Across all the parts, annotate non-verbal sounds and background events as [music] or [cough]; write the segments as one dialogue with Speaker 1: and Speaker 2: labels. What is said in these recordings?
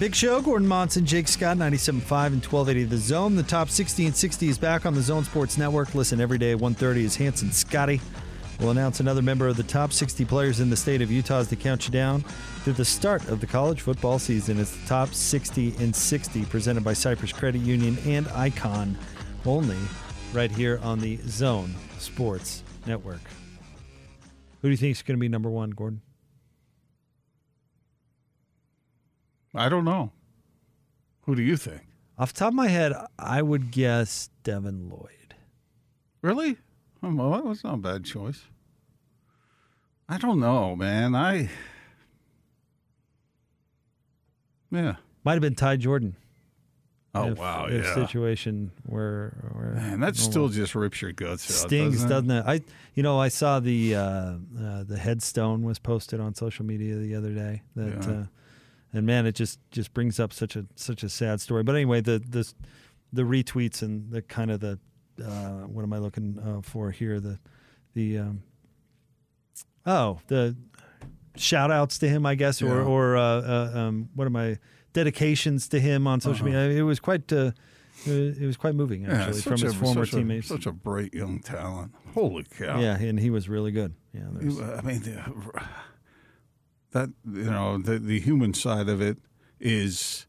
Speaker 1: Big Show, Gordon Monson, Jake Scott, 97.5 and 1280 The Zone. The top 60 and 60 is back on the Zone Sports Network. Listen every day at 1.30 is Hanson Scotty. We'll announce another member of the top 60 players in the state of Utah as they count you down to the start of the college football season. It's the top 60 and 60 presented by Cyprus Credit Union and Icon only right here on the Zone Sports Network. Who do you think is going to be number one, Gordon?
Speaker 2: I don't know. Who do you think?
Speaker 1: Off the top of my head, I would guess Devin Lloyd.
Speaker 2: Really? Oh, well, that was not a bad choice. I don't know, man. I yeah.
Speaker 1: Might have been Ty Jordan.
Speaker 2: Oh
Speaker 1: if,
Speaker 2: wow,
Speaker 1: if
Speaker 2: yeah.
Speaker 1: situation where, where
Speaker 2: Man, that still just rips your guts out.
Speaker 1: stings,
Speaker 2: doesn't
Speaker 1: doesn't it? I, you know, I saw the uh, uh, the headstone was posted on social media the other day. That,
Speaker 2: Yeah.
Speaker 1: uh, and man, it just just brings up such a such a sad story. But anyway, the the the retweets and the kind of the uh, what am I looking uh, for here? The the um, oh the shout outs to him, I guess, or
Speaker 2: Yeah.
Speaker 1: or uh, uh, um, what am I dedications to him on social
Speaker 2: Uh-huh.
Speaker 1: media. It was quite. Uh, it was quite moving
Speaker 2: Yeah,
Speaker 1: actually from his
Speaker 2: a-
Speaker 1: former
Speaker 2: such a-
Speaker 1: teammates.
Speaker 2: such a bright young talent. Holy cow!
Speaker 1: Yeah, and he was really good. Yeah,
Speaker 2: I mean, the- that you know, the the human side of it is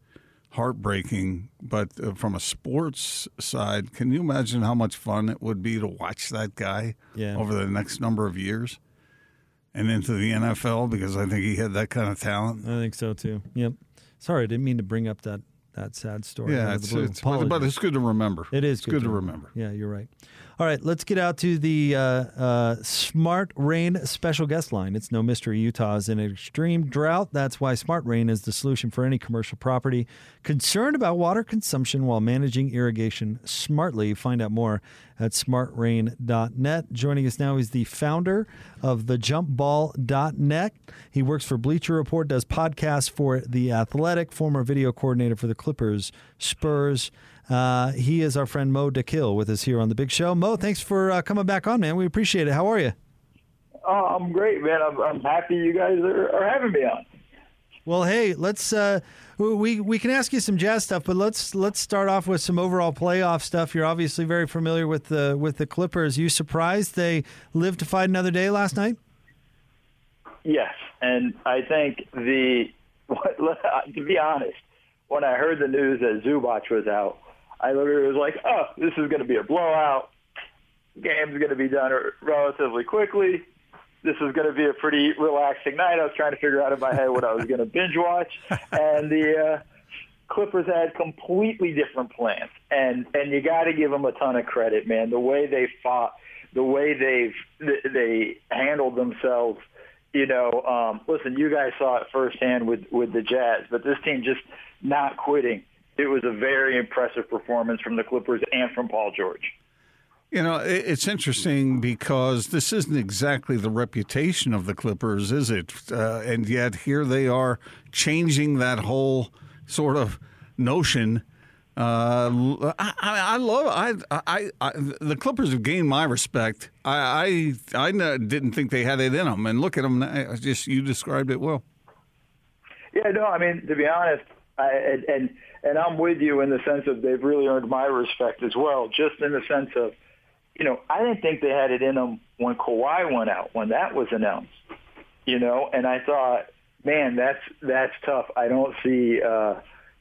Speaker 2: heartbreaking. But uh, from a sports side, can you imagine how much fun it would be to watch that guy
Speaker 1: Yeah.
Speaker 2: over the next number of years and into the NFL? Because I think he had that kind of talent.
Speaker 1: I think so too. Yep. Sorry, I didn't mean to bring up that that sad story.
Speaker 2: Yeah,
Speaker 1: out of the
Speaker 2: it's, it's but, it's good to remember.
Speaker 1: It is
Speaker 2: It's good, to remember.
Speaker 1: Yeah, you're right. All right, let's get out to the uh, uh, Smart Rain special guest line. It's no mystery Utah is in an extreme drought. That's why Smart Rain is the solution for any commercial property concerned about water consumption while managing irrigation smartly. Find out more at smartrain.net. Joining us now is the founder of thejumpball.net. He works for Bleacher Report, does podcasts for The Athletic, former video coordinator for the Clippers, Spurs. Uh, he is our friend Mo Dakhil with us here on the Big Show. Mo, thanks for uh, coming back on, man. We appreciate it. How are you?
Speaker 3: Oh, I'm great, man. I'm, I'm happy you guys are, are having me on.
Speaker 1: Well, hey, let's uh, we we can ask you some jazz stuff, but let's let's start off with some overall playoff stuff. You're obviously very familiar with the with the Clippers. You surprised they lived to fight another day last night?
Speaker 3: Yes, and I think the [laughs] to be honest, when I heard the news that Zubac was out, I literally was like, "Oh, this is going to be a blowout. Game's going to be done relatively quickly. This is going to be a pretty relaxing night." I was trying to figure out in my head what I was going to binge watch, [laughs] and the uh, Clippers had completely different plans, and and you got to give them a ton of credit, man. The way they fought, the way they've they handled themselves. You know, um, listen, you guys saw it firsthand with with the Jazz, but this team just not quitting. It was a very impressive performance from the Clippers and from Paul George.
Speaker 2: You know, it's interesting because this isn't exactly the reputation of the Clippers, is it? Uh, and yet here they are changing that whole sort of notion. Uh, I, I, I love I, I, I the Clippers have gained my respect. I I, I didn't think they had it in them, and look at them. Now. Just you described it well.
Speaker 3: Yeah, no, I mean to be honest, I, and and and I'm with you in the sense of they've really earned my respect as well. Just in the sense of, you know, I didn't think they had it in them when Kawhi went out when that was announced. You know, and I thought, man, that's that's tough. I don't see. uh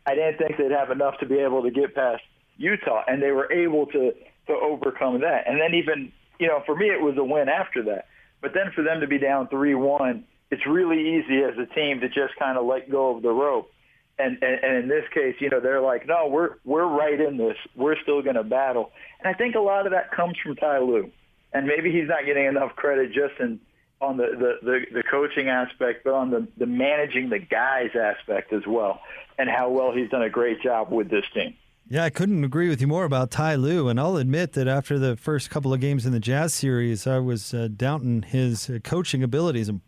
Speaker 3: I didn't think they'd have enough to be able to get past Utah, and they were able to to overcome that. And then even, you know, for me, it was a win after that. But then for them to be down three one, it's really easy as a team to just kind of let go of the rope. And, and and in this case, you know, they're like, no, we're we're right in this. We're still going to battle. And I think a lot of that comes from Ty Lue, and maybe he's not getting enough credit just in on the, the, the, the coaching aspect, but on the, the managing the guys aspect as well, and how well he's done a great job with this team.
Speaker 1: Yeah, I couldn't agree with you more about Ty Lue. And I'll admit that after the first couple of games in the Jazz series, I was uh, doubting his uh, coaching abilities. And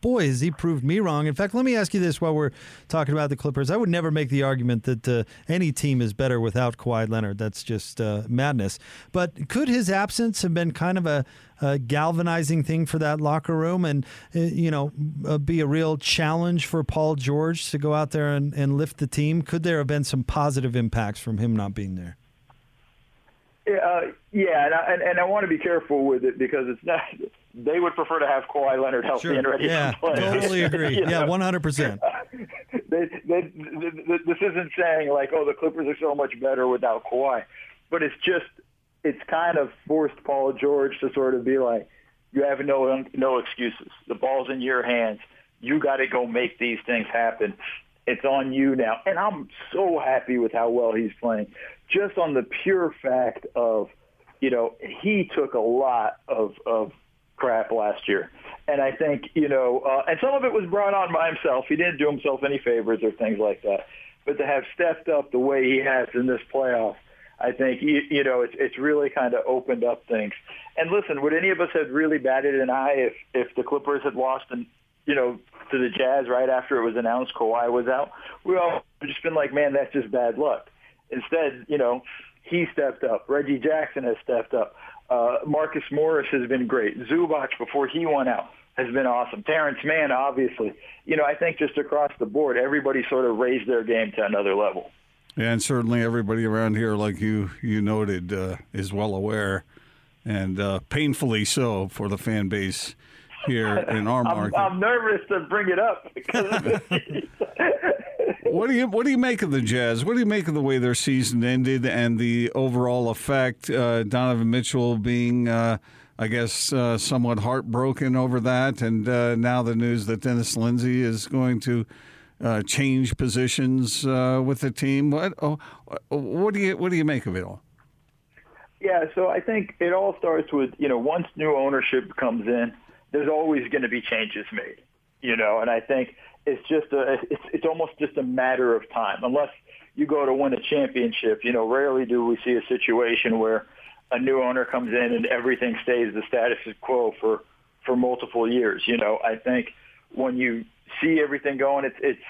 Speaker 1: boy, has he proved me wrong. In fact, let me ask you this while we're talking about the Clippers. I would never make the argument that uh, any team is better without Kawhi Leonard. That's just uh, madness. But could his absence have been kind of a, a galvanizing thing for that locker room and, uh, you know, uh, be a real challenge for Paul George to go out there and, and lift the team? Could there have been some positive impacts from him not being there?
Speaker 3: Uh, yeah, and I, and, and I want to be careful with it because it's not. They would prefer to have Kawhi Leonard healthy
Speaker 1: sure.
Speaker 3: and ready
Speaker 1: yeah,
Speaker 3: to play.
Speaker 1: totally agree. [laughs] yeah, one hundred percent. [laughs]
Speaker 3: This isn't saying like, oh, the Clippers are so much better without Kawhi, but it's just it's kind of forced Paul George to sort of be like, you have no no excuses. The ball's in your hands. You got to go make these things happen. It's on you now. And I'm so happy with how well he's playing. Just on the pure fact of, you know, he took a lot of, of crap last year. And I think, you know, uh, and some of it was brought on by himself. He didn't do himself any favors or things like that. But to have stepped up the way he has in this playoff, I think, you, you know, it's, it's really kind of opened up things. And listen, would any of us have really batted an eye if, if the Clippers had lost and, you know, to the Jazz right after it was announced Kawhi was out? We all just been like, man, that's just bad luck. Instead, you know, he stepped up. Reggie Jackson has stepped up. Uh, Marcus Morris has been great. Zubac before he went out has been awesome. Terance Mann, obviously. You know, I think just across the board, everybody sort of raised their game to another level.
Speaker 2: Yeah, and certainly everybody around here, like you you noted, uh, is well aware, and uh, painfully so for the fan base here in [laughs] our market.
Speaker 3: I'm, I'm nervous to bring it up. [laughs] [laughs]
Speaker 2: what do you What do you make of the Jazz? What do you make of the way their season ended and the overall effect? Uh, Donovan Mitchell being, uh, I guess, uh, somewhat heartbroken over that, and uh, now the news that Dennis Lindsey is going to. Uh, change positions uh, with the team. What oh, what do you what do you make of it all?
Speaker 3: Yeah, so I think it all starts with you know once new ownership comes in, there's always going to be changes made, you know, and I think it's just a, it's, it's almost just a matter of time. Unless you go to win a championship, you know, rarely do we see a situation where a new owner comes in and everything stays the status quo for, for multiple years. You know, I think when you see everything going, it's, it's,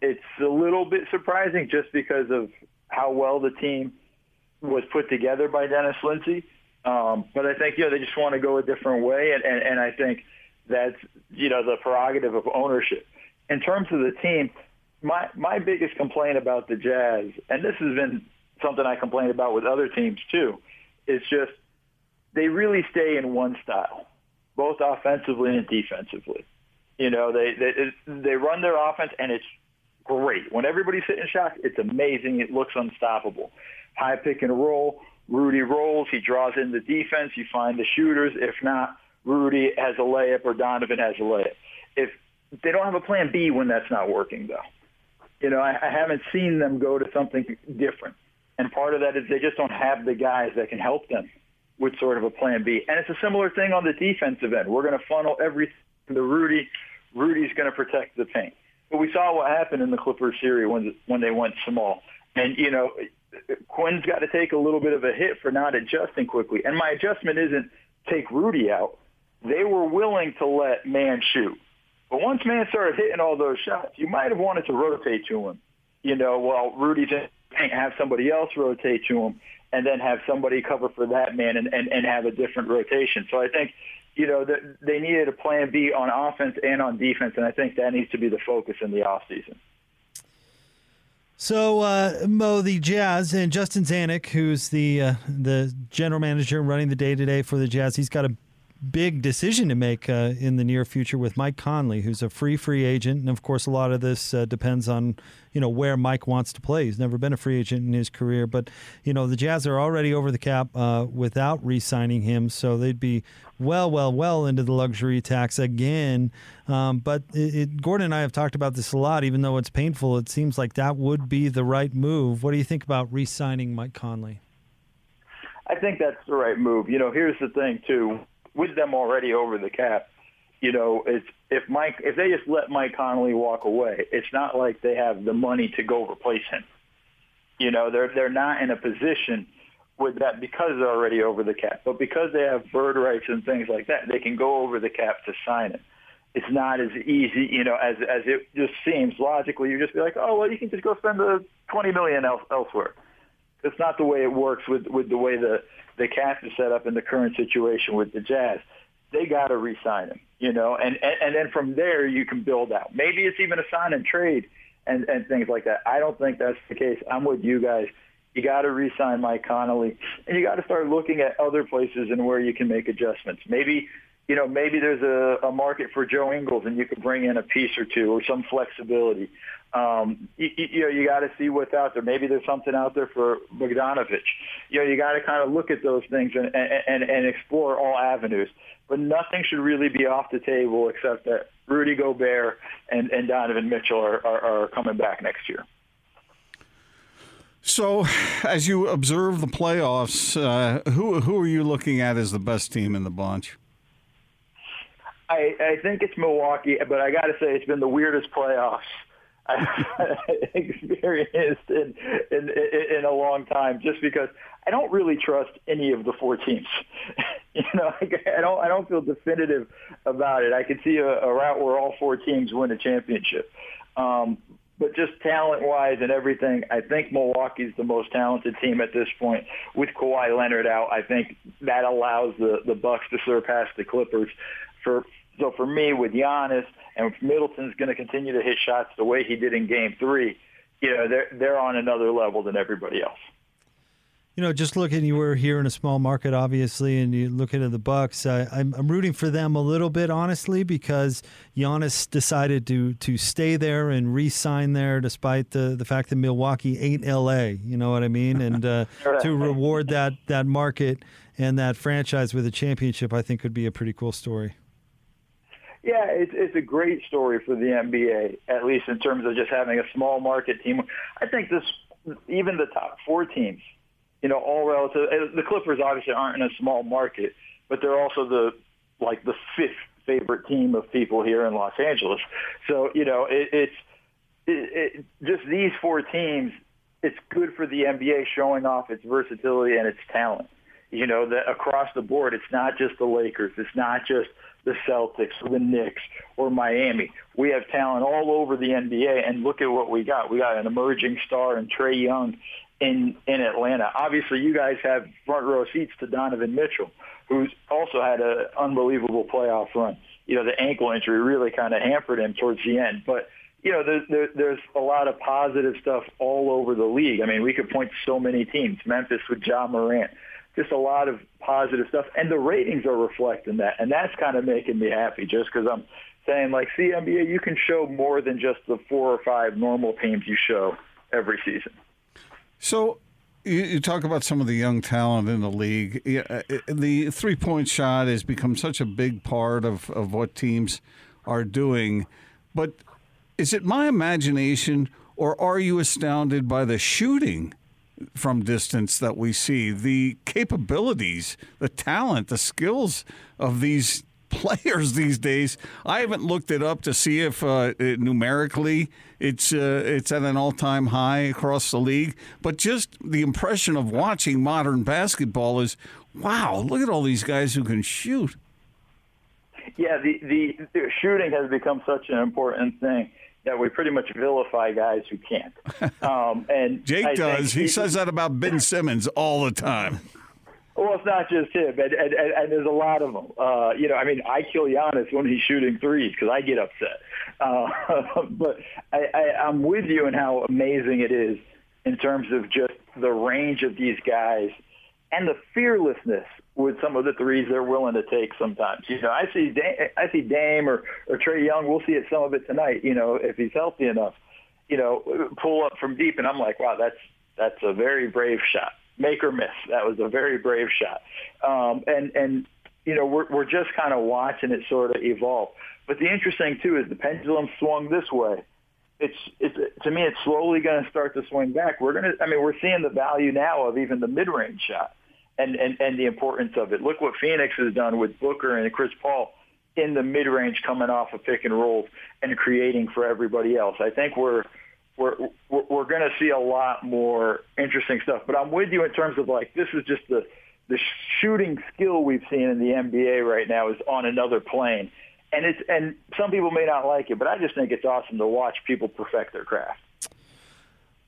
Speaker 3: it's a little bit surprising just because of how well the team was put together by Dennis Lindsey. Um, but I think, you know, they just want to go a different way. And, and, and I think that's, you know, the prerogative of ownership in terms of the team, my my biggest complaint about the Jazz, and this has been something I complain about with other teams too, is just they really stay in one style, both offensively and defensively. You know, they they they run their offense and it's great. When everybody's hitting shots, it's amazing. It looks unstoppable. High pick and roll. Rudy rolls. He draws in the defense. You find the shooters. If not, Rudy has a layup or Donovan has a layup. If they don't have a plan B when that's not working, though. You know, I, I haven't seen them go to something different. And part of that is they just don't have the guys that can help them with sort of a plan B. And it's a similar thing on the defensive end. We're going to funnel everything to Rudy. Rudy's going to protect the paint. But we saw what happened in the Clippers series when when they went small. And you know, Quinn's got to take a little bit of a hit for not adjusting quickly. And my adjustment isn't take Rudy out. They were willing to let man shoot. But once Mann started hitting all those shots, you might have wanted to rotate to him. You know, Rudy didn't have somebody else rotate to him and then have somebody cover for that man and, and, and have a different rotation. So I think, you know, that they needed a plan B on offense and on defense, and I think that needs to be the focus in the offseason.
Speaker 1: So uh, Mo, the Jazz and Justin Zanik, who's the uh, the general manager running the day to day for the Jazz, he's got a big decision to make uh, in the near future with Mike Conley, who's a free free agent, and of course, a lot of this uh, depends on you know where Mike wants to play. He's never been a free agent in his career, but you know the Jazz are already over the cap uh, without re-signing him, so they'd be well, well, well into the luxury tax again. Um, but it, it, Gordon and I have talked about this a lot. Even though it's painful, it seems like that would be the right move. What do you think about re-signing Mike Conley?
Speaker 3: I think that's the right move. You know, here's the thing too with them already over the cap, You know, it's if Mike if they just let Mike Conley walk away, it's not like they have the money to go replace him. You know, they're they're not in a position with that because they're already over the cap. But because they have bird rights and things like that, they can go over the cap to sign it. It's not as easy, you know, as as it just seems logically. You just be like, oh well, you can just go spend the twenty million else, elsewhere. It's not the way it works with with the way the the cast is set up in the current situation with the Jazz. They got to re-sign him, you know, and, and and then from there you can build out. Maybe it's even a sign and trade and and things like that. I don't think that's the case. I'm with you guys. You got to re-sign Mike Conley, and you got to start looking at other places and where you can make adjustments. Maybe you know, maybe there's a, a market for Joe Ingles and you could bring in a piece or two or some flexibility. Um, you, you know, you got to see what's out there. Maybe there's something out there for Bogdanovich. You know, you got to kind of look at those things and, and, and explore all avenues. But nothing should really be off the table except that Rudy Gobert and, and Donovan Mitchell are, are, are coming back next year.
Speaker 2: So, as you observe the playoffs, uh, who who are you looking at as the best team in the bunch?
Speaker 3: I, I think it's Milwaukee, but I got to say it's been the weirdest playoffs I've [laughs] experienced in, in in a long time. Just because I don't really trust any of the four teams. [laughs] you know, I don't I don't feel definitive about it. I could see a, a route where all four teams win a championship. Um, but just talent-wise and everything, I think Milwaukee's the most talented team at this point. With Kawhi Leonard out, I think that allows the the Bucks to surpass the Clippers for so for me, with Giannis and Middleton's going to continue to hit shots the way he did in Game Three, you know they're they're on another level than everybody else.
Speaker 1: You know, just looking, you were here in a small market, obviously, and you looking at the Bucks. Uh, I'm, I'm rooting for them a little bit, honestly, because Giannis decided to to stay there and re-sign there, despite the the fact that Milwaukee ain't L.A. You know what I mean? [laughs] And uh, to reward that that market and that franchise with a championship, I think could be a pretty cool story.
Speaker 3: Yeah, it's it's a great story for the NBA, at least in terms of just having a small market team. I think this, even the top four teams, you know, all relative. The Clippers obviously aren't in a small market, but they're also the like the fifth favorite team of people here in Los Angeles. So you know, it, it's it, it, just these four teams. It's good for the NBA showing off its versatility and its talent. You know, that across the board, it's not just the Lakers. It's not just the Celtics or the Knicks or Miami. We have talent all over the NBA, and look at what we got. We got an emerging star in Trae Young in in Atlanta. Obviously, you guys have front row seats to Donovan Mitchell, who's also had an unbelievable playoff run. You know, the ankle injury really kind of hampered him towards the end, but you know, there's, there, there's a lot of positive stuff all over the league. I mean, we could point to so many teams. Memphis with Ja Morant just a lot of positive stuff, and the ratings are reflecting that, and that's kind of making me happy. Just because I'm saying, like, see, NBA, you can show more than just the four or five normal teams you show every season.
Speaker 2: So. You, talk about some of the young talent in the league. Uh, the three point shot has become such a big part of, of what teams are doing. But is it my imagination, or are you astounded by the shooting from distance that we see, the capabilities, the talent, the skills of these [laughs] players these days. I haven't looked it up to see if uh, it, numerically it's uh, it's at an all time high across the league. But just the impression of watching modern basketball is, wow! Look at all these guys who can shoot.
Speaker 3: Yeah, the, the, the shooting has become such an important thing that we pretty much vilify guys who can't. [laughs] Um, and
Speaker 2: Jake I does. He, says that about Ben Simmons all the time.
Speaker 3: Well, it's not just him, and, and, and there's a lot of them. Uh, you know, I mean, I kill Giannis when he's shooting threes because I get upset. Uh, [laughs] but I, I, I'm with you in how amazing it is in terms of just the range of these guys and the fearlessness with some of the threes they're willing to take sometimes. You know, I see Dame, I see Dame or, or Trae Young. We'll see it some of it tonight. You know, if he's healthy enough, you know, pull up from deep, and I'm like, wow, that's that's a very brave shot. Make or miss. That was a very brave shot. Um, and and you know, we're we're just kind of watching it sort of evolve. But the interesting too is the pendulum swung this way. It's it's to me, it's slowly going to start to swing back. We're going to. I mean, we're seeing the value now of even the mid-range shot and, and, and the importance of it. Look what Phoenix has done with Booker and Chris Paul. in the mid range coming off of pick and rolls and creating for everybody else. I think we're we're we're, going to see a lot more interesting stuff. But I'm with you in terms of like this is just the the shooting skill we've seen in the NBA right now is on another plane. And it's and some people may not like it, but I just think it's awesome to watch people perfect their craft.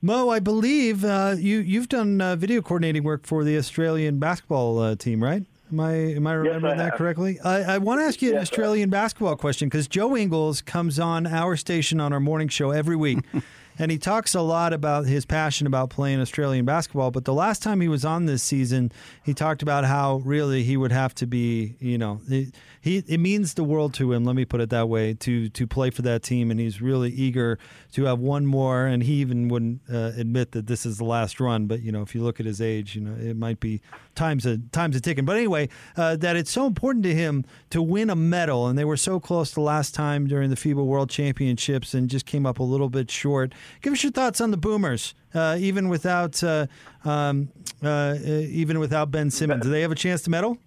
Speaker 1: Mo, I believe uh, you you've done uh, video coordinating work for the Australian basketball uh, team, right? Am I am I remembering
Speaker 3: yes, I
Speaker 1: that correctly? I, I want to ask you an
Speaker 3: yes,
Speaker 1: Australian basketball question because Joe Ingles comes on our station on our morning show every week. [laughs] and he talks a lot about his passion about playing Australian basketball. But the last time he was on this season, he talked about how really he would have to be, you know, he, he it means the world to him. Let me put it that way to to play for that team, and he's really eager to have one more. And he even wouldn't uh, admit that this is the last run. But you know, if you look at his age, you know, it might be times a times a ticking. But anyway, uh, that it's so important to him to win a medal, and they were so close the last time during the FIBA World Championships, and just came up a little bit short. Give us your thoughts on the Boomers, uh, even without uh, um, uh, even without Ben Simmons. Do they have a chance to medal?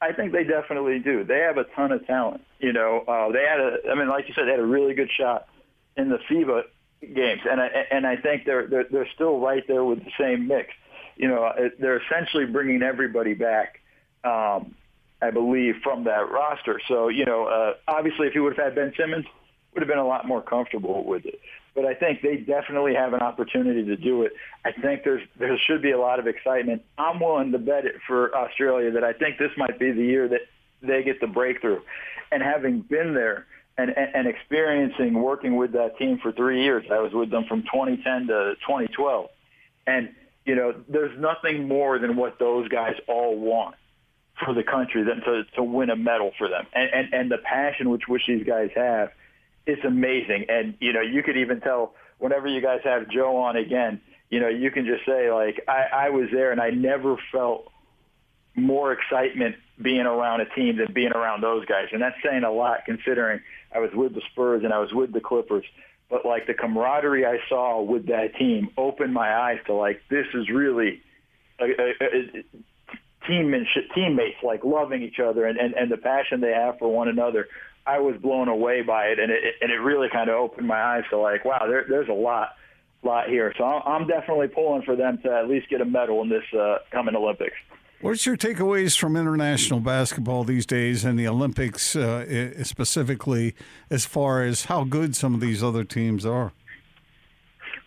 Speaker 3: I think they definitely do. They have a ton of talent. You know, uh, they had a. I mean, like you said, they had a really good shot in the FIBA games, and I and I think they're they're, they're still right there with the same mix. You know, they're essentially bringing everybody back. Um, I believe from that roster. So you know, uh, obviously, if you would have had Ben Simmons, would have been a lot more comfortable with it. But I think they definitely have an opportunity to do it. I think there's there should be a lot of excitement. I'm willing to bet it for Australia that I think this might be the year that they get the breakthrough. And having been there and, and, and experiencing working with that team for three years, I was with them from 2010 to 2012. And, you know, there's nothing more than what those guys all want for the country than to, to win a medal for them. And, and, and the passion which, which these guys have – it's amazing. And, you know, you could even tell whenever you guys have Joe on again, you know, you can just say, like, I, I was there and I never felt more excitement being around a team than being around those guys. And that's saying a lot considering I was with the Spurs and I was with the Clippers. But, like, the camaraderie I saw with that team opened my eyes to, like, this is really a, a, a, teammanship, teammates, like, loving each other and, and, and the passion they have for one another I was blown away by it, and it and it really kind of opened my eyes to like, wow, there, there's a lot, lot here. So I'm definitely pulling for them to at least get a medal in this uh, coming Olympics.
Speaker 2: What's your takeaways from international basketball these days and the Olympics uh, specifically, as far as how good some of these other teams are?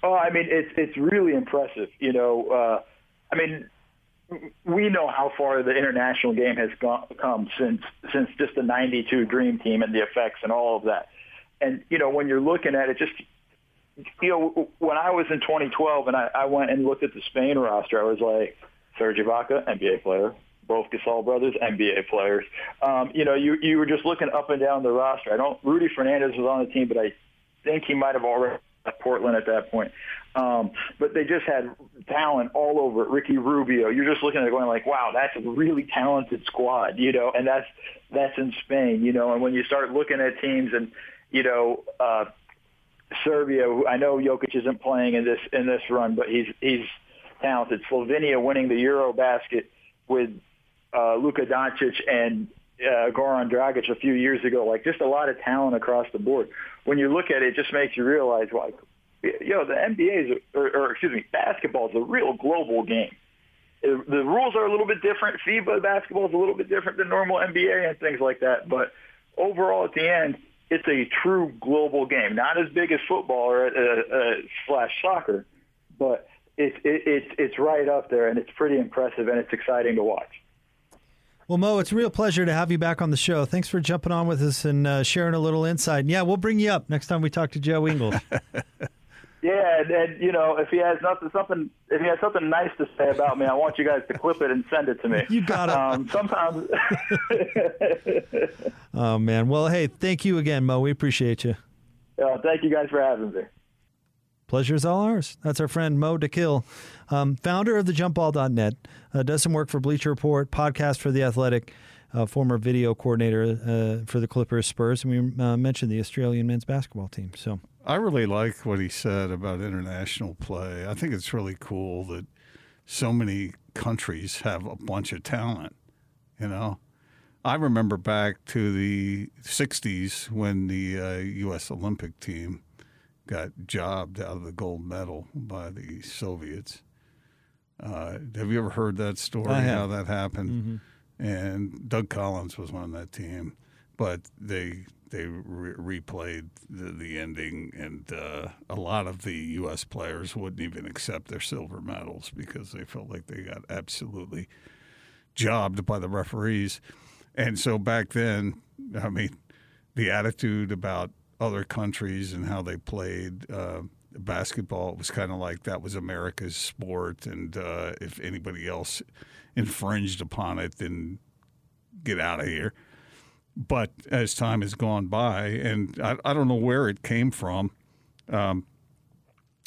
Speaker 3: Oh, I mean, it's it's really impressive. You know, uh, I mean, we know how far the international game has gone, come since since just the '92 Dream Team and the effects and all of that. And you know, when you're looking at it, just you know, when I was in 2012 and I, I went and looked at the Spain roster, I was like, Serge Ibaka, NBA player. Both Gasol brothers, NBA players. Um, you know, you you were just looking up and down the roster. I don't. Rudy Fernandez was on the team, but I think he might have already left Portland at that point. Um, but they just had talent all over it. Ricky Rubio. You're just looking at it going like, wow, that's a really talented squad, you know, and that's that's in Spain, you know. And when you start looking at teams and you know, uh, Serbia, I know Jokic isn't playing in this in this run, but he's he's talented. Slovenia winning the Euro basket with uh, Luka Doncic and uh, Goran Dragic a few years ago. Like just a lot of talent across the board. When you look at it, it just makes you realize like you know, the NBA is, or, or excuse me, basketball is a real global game. The rules are a little bit different. FIBA basketball is a little bit different than normal NBA and things like that. But overall, at the end, it's a true global game. Not as big as football or uh, uh, slash soccer, but it's it, it's it's right up there, and it's pretty impressive, and it's exciting to watch.
Speaker 1: Well, Mo, it's a real pleasure to have you back on the show. Thanks for jumping on with us and uh, sharing a little insight. And yeah, we'll bring you up next time we talk to Joe Ingles. [laughs]
Speaker 3: Yeah, and, and you know, if he has nothing, something, if he has something nice to say about me, I want you guys to clip it and send it to me. [laughs]
Speaker 1: You got it.
Speaker 3: Um, sometimes. [laughs]
Speaker 1: oh man, well, hey, thank you again, Mo. We appreciate you.
Speaker 3: Uh, thank you guys for having me.
Speaker 1: Pleasure is all ours. That's our friend Mo Dakhil, um, founder of the JumpBall.net, uh, does some work for Bleacher Report, podcast for The Athletic, uh, former video coordinator uh, for the Clippers, Spurs, and we uh, mentioned the Australian men's basketball team. So
Speaker 2: I really like what he said about international play. I think it's really cool that so many countries have a bunch of talent, you know. I remember back to the '60s when the uh, U.S. Olympic team got jobbed out of the gold medal by the Soviets. Uh, have you ever heard that story? How that happened? And Doug Collins was on that team, but they they re- replayed the, the ending, and uh, a lot of the U.S. players wouldn't even accept their silver medals because they felt like they got absolutely jobbed by the referees. And so back then, I mean, the attitude about other countries and how they played uh, basketball it was kind of like that was America's sport, and uh, if anybody else infringed upon it, then get out of here. But as time has gone by, and I, I don't know where it came from. Um,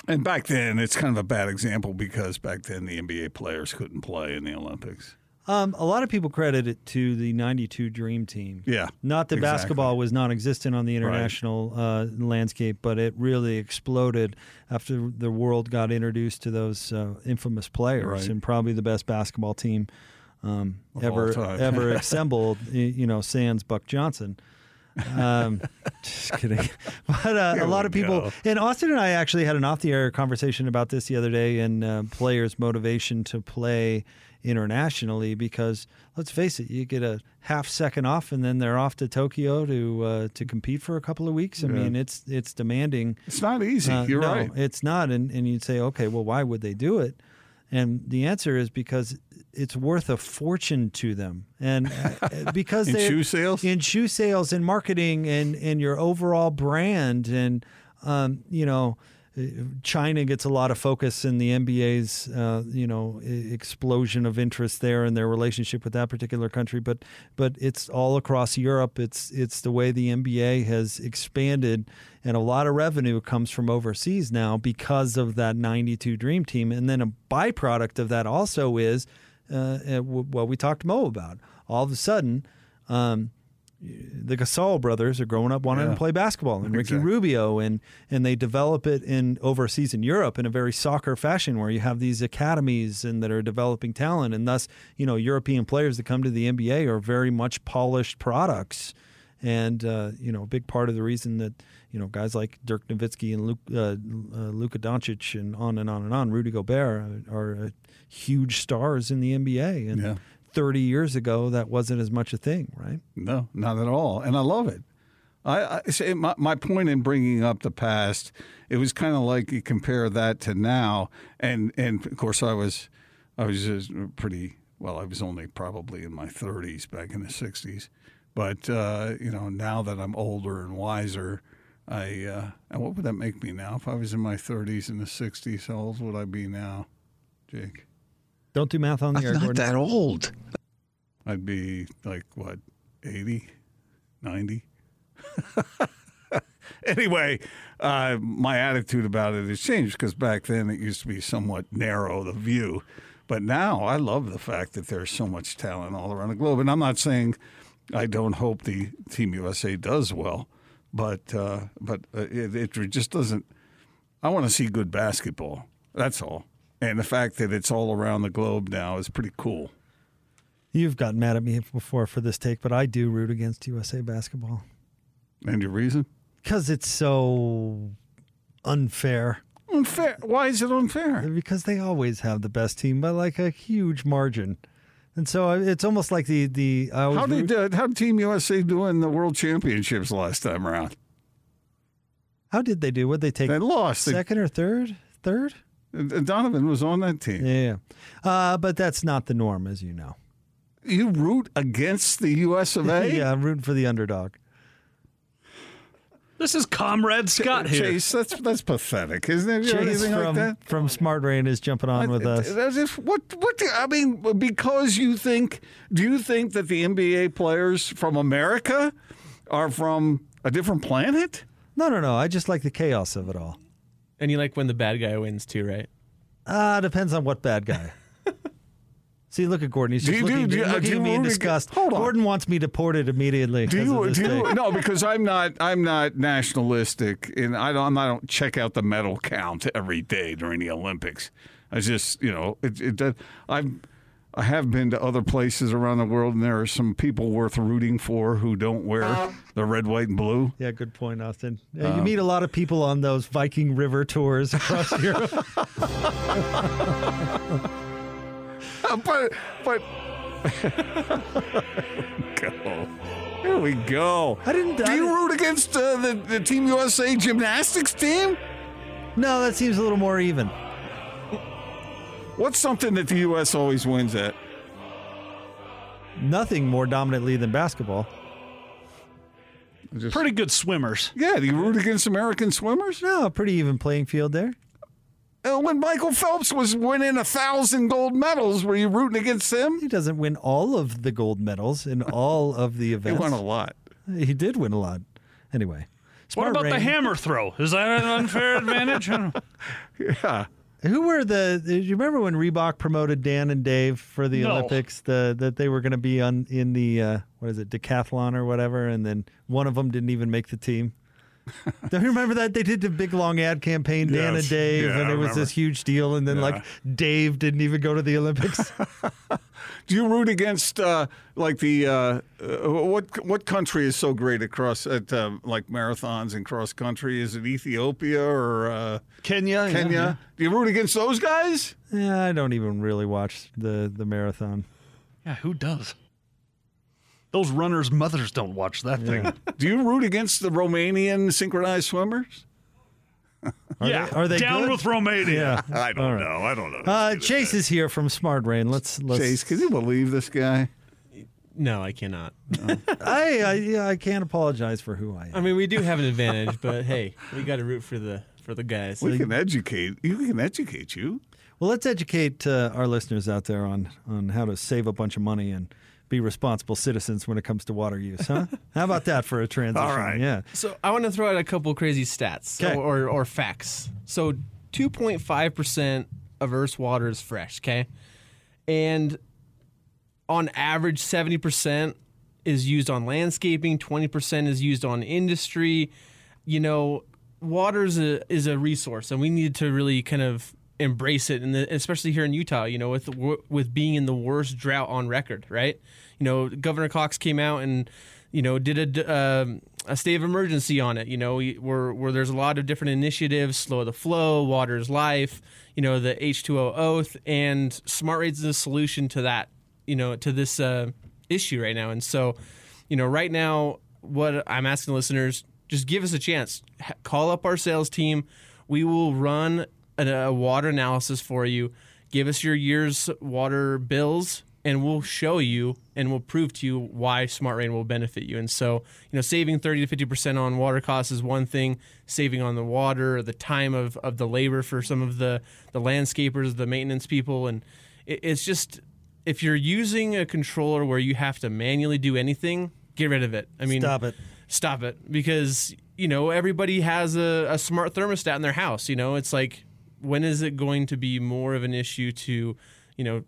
Speaker 2: and back then, it's kind of a bad example because back then the NBA players couldn't play in the Olympics.
Speaker 1: Um, a lot of people credit it to the '92 Dream Team.
Speaker 2: Yeah,
Speaker 1: Not that
Speaker 2: exactly.
Speaker 1: basketball was non-existent on the international uh, landscape, but it really exploded after the world got introduced to those uh, infamous players,
Speaker 2: Right.
Speaker 1: and probably the best basketball team um, ever ever [laughs] assembled. You know, sans Buck Johnson. Um, [laughs] just kidding. [laughs] But uh, a lot of people,
Speaker 2: go.
Speaker 1: and Austin and I actually had an off-the-air conversation about this the other day, and uh, players' motivation to play internationally. Because let's face it, you get a half second off, and then they're off to Tokyo to uh, to compete for a couple of weeks. I
Speaker 2: Yeah.
Speaker 1: mean, it's it's demanding.
Speaker 2: It's not easy.
Speaker 1: Uh,
Speaker 2: You're
Speaker 1: no,
Speaker 2: right.
Speaker 1: it's not. And and you'd say, okay, well, why would they do it? And the answer is because it's worth a fortune to them, and uh, [laughs] because
Speaker 2: In
Speaker 1: they
Speaker 2: shoe sales?
Speaker 1: in shoe sales and marketing and and your overall brand and um, you know. China gets a lot of focus in the NBA's, uh, you know, explosion of interest there and their relationship with that particular country. But, but it's all across Europe. It's it's the way the NBA has expanded, and a lot of revenue comes from overseas now because of that '92 Dream Team. And then a byproduct of that also is uh, uh, what we talked Mo about. All of a sudden. Um, the Gasol brothers are growing up wanting
Speaker 2: Yeah.
Speaker 1: to play basketball, and Ricky
Speaker 2: Exactly.
Speaker 1: Rubio, and and they develop it in overseas in Europe in a very soccer fashion, where you have these academies and that are developing talent, and thus you know European players that come to the NBA are very much polished products, and uh, you know a big part of the reason that you know guys like Dirk Nowitzki and Luke, uh, uh, Luka Doncic and on and on and on, Rudy Gobert are, are uh, huge stars in the NBA, and.
Speaker 2: Yeah.
Speaker 1: 30 years ago, that wasn't as much a thing, right?
Speaker 2: No, not at all. And I love it. I, I say my, my point in bringing up the past, it was kind of like you compare that to now, and and of course I was, I was pretty well. I was only probably in my thirties back in the '60s, but uh, you know now that I'm older and wiser, I uh, and what would that make me now? If I was in my 30s in the '60s, how old would I be now, Jake?
Speaker 1: Don't do math on the
Speaker 4: I'm
Speaker 1: air,
Speaker 4: not
Speaker 1: Gordon.
Speaker 4: that old.
Speaker 2: I'd be like what, 80, 90? [laughs] anyway, uh, my attitude about it has changed because back then it used to be somewhat narrow, the view. But now I love the fact that there's so much talent all around the globe. And I'm not saying I don't hope the Team USA does well, but uh, but uh, it, it just doesn't. I want to see good basketball. That's all. And the fact that it's all around the globe now is pretty cool.
Speaker 1: You've gotten mad at me before for this take, but I do root against USA basketball
Speaker 2: And your reason?
Speaker 1: because it's so unfair.
Speaker 2: Unfair. Why is it unfair?
Speaker 1: Because they always have the best team by like a huge margin, and so it's almost like the the.
Speaker 2: How
Speaker 1: root-
Speaker 2: did uh, how did Team USA do in the World Championships last time around?
Speaker 1: how did they do? Would they take
Speaker 2: They lost. They-
Speaker 1: second or third? Third?
Speaker 2: Uh, Donovan was on that team.
Speaker 1: Yeah, uh, but that's not the norm, as you know.
Speaker 2: You root against the U.S. of [laughs] A.
Speaker 1: yeah, I'm rooting for the underdog.
Speaker 5: This is Comrade Scott here.
Speaker 2: Chase, that's that's pathetic, isn't it? You know,
Speaker 1: Chase
Speaker 2: anything like
Speaker 1: from
Speaker 2: that?
Speaker 1: from Smart Rain is jumping on with us.
Speaker 2: that's just- what what do- I mean because you think do you think that the NBA players from America are from a different planet?
Speaker 1: No, no, no. I just like the chaos of it all.
Speaker 5: And you like when the bad guy wins too, right?
Speaker 1: Ah, depends on what bad guy. [laughs] See, look at Gordon. He's
Speaker 2: Do
Speaker 1: just
Speaker 2: you-
Speaker 1: looking,
Speaker 2: you- do you-
Speaker 1: looking
Speaker 2: do
Speaker 1: at me in disgust.
Speaker 2: Hold on.
Speaker 1: Gordon wants me deported immediately.
Speaker 2: Do
Speaker 1: because of
Speaker 2: you,
Speaker 1: this
Speaker 2: do you no because I'm not I'm not nationalistic and I don't I don't check out the medal count every day during the Olympics. I just you know it, it I'm I have been to other places around the world, and there are some people worth rooting for who don't wear the red, white, and blue.
Speaker 1: Yeah, good point, Austin. Uh, you meet a lot of people on those Viking River tours across [laughs] Europe.
Speaker 2: but but [laughs] go. Here we go.
Speaker 1: I didn't-
Speaker 2: Do
Speaker 1: I
Speaker 2: you
Speaker 1: didn't-
Speaker 2: root against uh, the the Team USA gymnastics team?
Speaker 1: No, that seems a little more even.
Speaker 2: What's something that the U.S. always wins at?
Speaker 1: Nothing more dominantly than basketball.
Speaker 2: Just-
Speaker 4: Pretty good swimmers.
Speaker 2: Yeah, do you root against American swimmers?
Speaker 1: No, pretty even playing field there.
Speaker 2: Uh, when Michael Phelps was winning a thousand gold medals, were you rooting against him?
Speaker 1: He doesn't win all of the gold medals in [laughs] all of the events.
Speaker 2: He won a lot.
Speaker 1: He did win a lot. Anyway.
Speaker 4: What
Speaker 1: Smart
Speaker 4: about the hammer throw? Is that an unfair [laughs] advantage?
Speaker 2: Yeah.
Speaker 1: Who were the? Do you remember when Reebok promoted Dan and Dave for the
Speaker 4: No.
Speaker 1: Olympics? The that they were going to be on in the uh, what is it decathlon or whatever, and then one of them didn't even make the team. [laughs] Don't you remember that they did the big long ad campaign, Dan and Dave,
Speaker 2: Yeah,
Speaker 1: and it was this huge deal, and then like Dave didn't even go to the Olympics. [laughs]
Speaker 2: Do you root against uh, like the uh, uh, what what country is so great across at um, like marathons and cross country? Is it Ethiopia or uh,
Speaker 4: Kenya.
Speaker 2: Kenya?
Speaker 4: yeah.
Speaker 2: Do you root against those guys?
Speaker 1: yeah, I don't even really watch the the marathon.
Speaker 4: Yeah, who does? Those runners' mothers don't watch that thing.
Speaker 2: Do you root against the Romanian synchronized swimmers?
Speaker 1: Are
Speaker 4: yeah,
Speaker 1: they, are they
Speaker 4: down
Speaker 1: good?
Speaker 4: with Romania?
Speaker 1: Yeah. [laughs]
Speaker 2: I don't
Speaker 1: All right.
Speaker 2: know. I don't know.
Speaker 1: Uh, Chase is here from Smart Rain. Let's let's.
Speaker 2: Chase, can you believe this guy?
Speaker 5: No, I cannot. [laughs]
Speaker 1: I I, yeah, I can't apologize for who I am.
Speaker 5: I mean, we do have an advantage, but hey, we got to root for the for the guys.
Speaker 2: We can educate. You can educate you.
Speaker 1: Well, let's educate uh, our listeners out there on on how to save a bunch of money and be responsible citizens when it comes to water use, huh? how about that for a [laughs] transition?
Speaker 2: All right.
Speaker 1: Yeah.
Speaker 5: So I want to throw out a couple crazy stats
Speaker 1: 'Kay.
Speaker 5: or, or facts. So 2.5 percent of Earth's water is fresh. Okay, and on average, 70 percent is used on landscaping. 20 percent is used on industry. You know, water is a is a resource, and we need to really kind of embrace it, and especially here in Utah. You know, with with being in the worst drought on record, right? You know, Governor Cox came out and you know did a um, a state of emergency on it. You know, where where there's a lot of different initiatives, slow the flow, water's life. You know, the H2O oath and smart rates is a solution to that. You know, to this uh, issue right now, and so you know, right now, what I'm asking listeners, just give us a chance. Call up our sales team. We will run a, a water analysis for you. Give us your year's water bills, and we'll show you and we'll prove to you why Smart Rain will benefit you. And so, you know, saving 30 to 50 percent on water costs is one thing. Saving on the water, the time of, of the labor for some of the the landscapers, the maintenance people, and it, it's just if you're using a controller where you have to manually do anything, get rid of it. I mean,
Speaker 1: Stop it.
Speaker 5: Stop it because you know everybody has a, a smart thermostat in their house. You know, it's like when is it going to be more of an issue to, you know,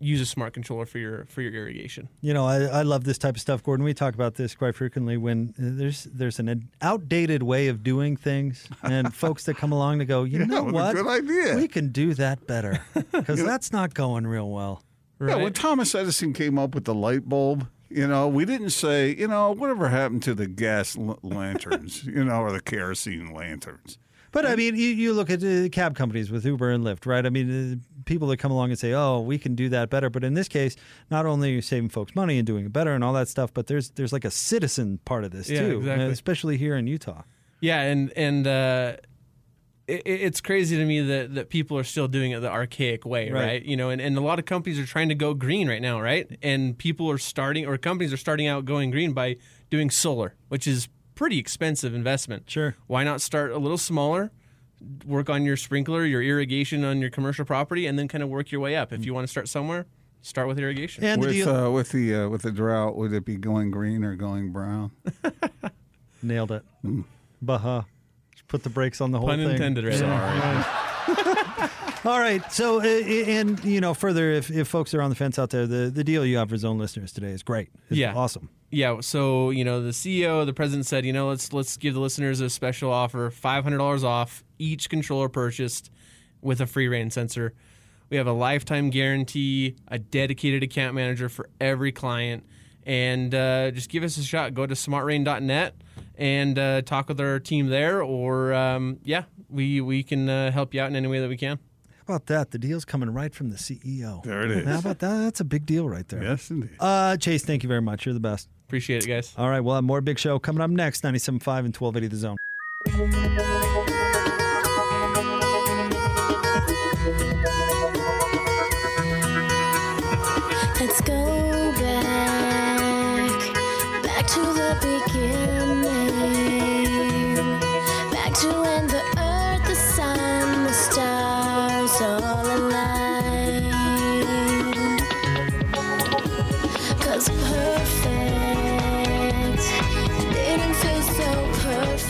Speaker 5: use a smart controller for your for your irrigation?
Speaker 1: You know, I, I love this type of stuff, Gordon. We talk about this quite frequently when there's there's an outdated way of doing things, [laughs] and folks that come along to go, you know
Speaker 2: what a good idea."
Speaker 1: we can do that better [laughs] because that's not going real well.
Speaker 2: Yeah, when Thomas Edison came up with the light bulb, you know, we didn't say, you know, whatever happened to the gas l- lanterns, you know, or the kerosene lanterns.
Speaker 1: But I mean, you, you look at uh, cab companies with Uber and Lyft, right? I mean, uh, people that come along and say, "Oh, we can do that better." But in this case, not only are you saving folks money and doing it better and all that stuff, but there's there's like a citizen part of this
Speaker 5: Yeah,
Speaker 1: too,
Speaker 5: exactly.
Speaker 1: especially here in Utah.
Speaker 5: Yeah, and and uh, it, it's crazy to me that, that people are still doing it the archaic way,
Speaker 1: Right.
Speaker 5: right? You know, and, and a lot of companies are trying to go green right now, right? And people are starting, or companies are starting out going green by doing solar, which is pretty expensive investment.
Speaker 1: Sure.
Speaker 5: Why not start a little smaller? Work on your sprinkler, your irrigation on your commercial property, and then kind of work your way up. If you want to start somewhere, start with irrigation.
Speaker 1: And
Speaker 2: With
Speaker 1: deal,
Speaker 2: uh, with the uh, with the drought, would it be going green or going brown? [laughs]
Speaker 1: nailed it. Baha. Just put the brakes on the whole thing.
Speaker 5: Pun
Speaker 1: thing.
Speaker 5: intended, right? [laughs]
Speaker 1: All right. So, uh, and you know, further, if, if folks are on the fence out there, the, the deal you have for zone listeners today is great. It's
Speaker 5: Yeah.
Speaker 1: awesome.
Speaker 5: Yeah, so you know the CEO, the president said, you know, let's let's give the listeners a special offer, five hundred dollars off each controller purchased with a free rain sensor. We have a lifetime guarantee, a dedicated account manager for every client. And uh, just give us a shot. Go to smartrain.net and uh, talk with our team there. Or, um, yeah, we, we can uh, help you out in any way that we can.
Speaker 1: How about that? The deal's coming right from the CEO.
Speaker 2: There it is.
Speaker 1: How about that? That's a big deal right there.
Speaker 2: Yes, indeed.
Speaker 1: Uh, Chase, thank you very much. You're the best.
Speaker 5: Appreciate it, guys.
Speaker 1: All right, we'll have more Big Show coming up next, 97.5 and 1280 The Zone.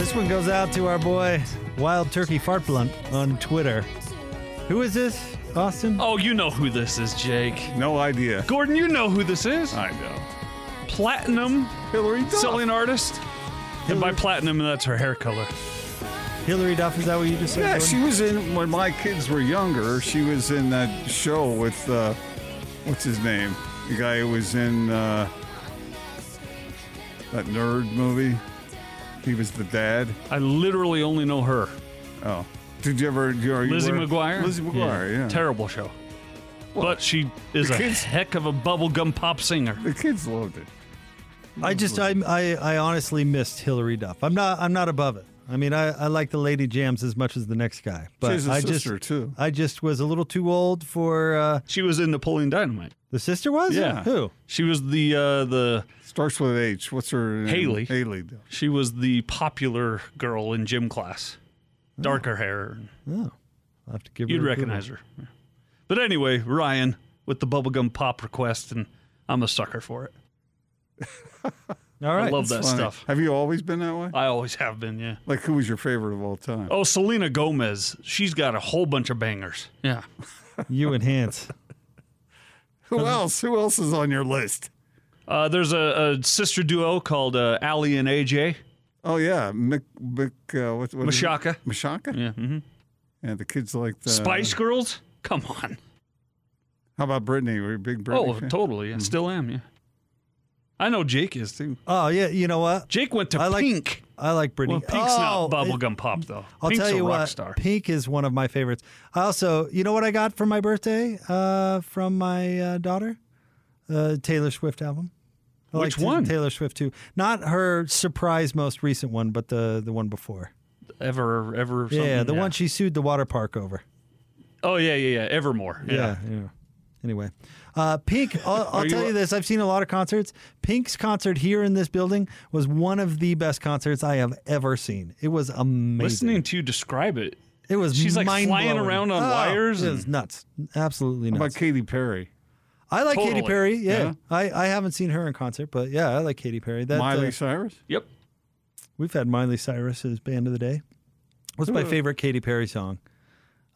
Speaker 1: This one goes out to our boy, Wild Turkey Fart Blunt, on Twitter. Who is this, Austin?
Speaker 4: Oh, you know who this is, Jake.
Speaker 2: No idea.
Speaker 4: Gordon, you know who this is.
Speaker 2: I know.
Speaker 4: Platinum
Speaker 2: Hilary Duff.
Speaker 4: selling artist. And by platinum, that's her hair color.
Speaker 1: Hilary Duff, is that what you just said?
Speaker 2: Yeah,
Speaker 1: Gordon?
Speaker 2: she was in when my kids were younger. She was in that show with uh, what's his name? The guy who was in uh, that nerd movie. He was the dad.
Speaker 4: I literally only know her.
Speaker 2: Oh, did you ever? You, you
Speaker 4: Lizzie
Speaker 2: were-
Speaker 4: McGuire.
Speaker 2: Lizzie McGuire. Yeah.
Speaker 4: Terrible show. but she is a
Speaker 2: kids-
Speaker 4: heck of a bubblegum pop singer.
Speaker 2: The kids loved it.
Speaker 1: I just I, I I honestly missed Hilary Duff. I'm not I'm not above it. I mean I, I like the Lady Jams as much as the next guy, but
Speaker 2: She's a
Speaker 1: I
Speaker 2: sister
Speaker 1: just
Speaker 2: too.
Speaker 1: I just was a little too old for uh,
Speaker 4: She was in Napoleon Dynamite.
Speaker 1: the sister was
Speaker 4: Yeah.
Speaker 1: who
Speaker 4: She was the uh, the
Speaker 2: Starts with H. What's her name?
Speaker 4: Haylie.
Speaker 2: Haylie.
Speaker 4: she was the popular girl in gym class. Darker hair.
Speaker 1: oh I'll have to give her
Speaker 4: You'd
Speaker 1: a
Speaker 4: recognize her. But anyway, Ryan with the bubblegum pop request, and I'm a sucker for it. [laughs]
Speaker 1: Google. all right
Speaker 4: I love that
Speaker 2: Funny.
Speaker 4: stuff.
Speaker 2: Have you always been that way?
Speaker 4: I always have been, yeah.
Speaker 2: Like, who was your favorite of all time?
Speaker 4: Oh, Selena Gomez. She's got a whole bunch of bangers. Yeah.
Speaker 1: you and Hans [laughs]
Speaker 2: Who else? Who else is on your list?
Speaker 4: Uh, there's a, a sister duo called uh, Aly and AJ.
Speaker 2: Oh yeah, Mick, Mick uh, what, what is it?
Speaker 4: Mashaka.
Speaker 2: Mashaka.
Speaker 4: Yeah. hmm
Speaker 2: Yeah, the kids like the
Speaker 4: Spice Girls? Come on.
Speaker 2: How about Britney? Were you a big Britney?
Speaker 4: Oh,
Speaker 2: fan?
Speaker 4: totally. I still am, yeah. I know Jake is too.
Speaker 1: oh yeah you know what
Speaker 4: Jake went to
Speaker 1: I like-
Speaker 4: Pink.
Speaker 1: I like Britney
Speaker 4: Well, Pink's
Speaker 1: oh,
Speaker 4: not bubblegum pop, though.
Speaker 1: I'll
Speaker 4: Pink's
Speaker 1: tell you
Speaker 4: a rock
Speaker 1: what
Speaker 4: star.
Speaker 1: Pink is one of my favorites I also you know what I got for my birthday uh, from my uh, daughter uh, Taylor Swift album I
Speaker 4: Which one?
Speaker 1: Taylor Swift too not her surprise most recent one but the the one before
Speaker 4: Ever, ever. Something?
Speaker 1: yeah the one she sued the water park over
Speaker 4: Oh, yeah, yeah, yeah. Evermore. Yeah.
Speaker 1: yeah. Anyway, uh, Pink. [laughs] I'll, I'll
Speaker 2: you
Speaker 1: tell
Speaker 2: a-
Speaker 1: you this: I've seen a lot of concerts. Pink's concert here in this building was one of the best concerts I have ever seen. It was amazing.
Speaker 4: Listening to you describe it,
Speaker 1: it was.
Speaker 4: she's, like, flying
Speaker 1: mind-blowing.
Speaker 4: around on
Speaker 1: Oh,
Speaker 4: wires
Speaker 1: It
Speaker 4: and-
Speaker 1: was nuts. Absolutely
Speaker 2: How
Speaker 1: nuts.
Speaker 2: about Katy Perry?
Speaker 1: I like Katy Perry. Yeah,
Speaker 2: Yeah?
Speaker 1: I, I haven't seen her in concert, but yeah, I like Katy Perry. That
Speaker 2: Miley
Speaker 1: uh,
Speaker 2: Cyrus?
Speaker 4: yep.
Speaker 1: we've had Miley Cyrus as band of the day. What's my favorite Katy Perry song?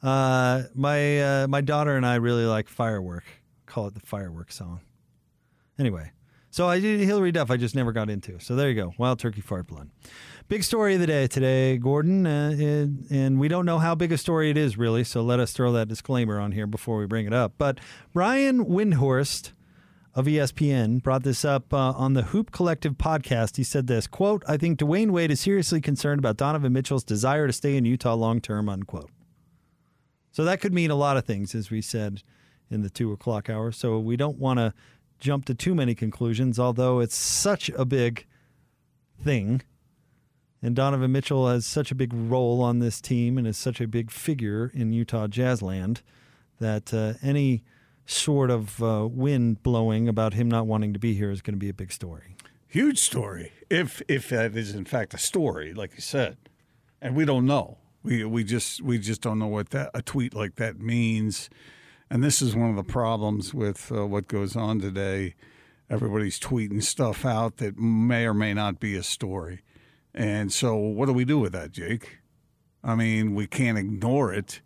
Speaker 1: Uh, my uh, my daughter and I really like Firework. Call it the fireworks song. Anyway, so I did Hilary Duff. I just never got into. So there you go. Wild Turkey Fart Blood. Big story of the day today, Gordon, uh, and, and we don't know how big a story it is really. So let us throw that disclaimer on here before we bring it up. But Brian Windhorst of ESPN brought this up uh, on the Hoop Collective podcast. He said this quote, I think Dwyane Wade is seriously concerned about Donovan Mitchell's desire to stay in Utah long term, unquote. So that could mean a lot of things, as we said in the two o'clock hour. So we don't want to jump to too many conclusions, although it's such a big thing. And Donovan Mitchell has such a big role on this team and is such a big figure in Utah Jazz land that uh, any sort of uh, wind blowing about him not wanting to be here is going to be a big story.
Speaker 2: Huge story. If if that is in fact a story, like you said, and we don't know. We we just we just don't know what that a tweet like that means. And this is one of the problems with uh, what goes on today. Everybody's tweeting stuff out that may or may not be a story. And so, what do we do with that, Jake? I mean, we can't ignore it,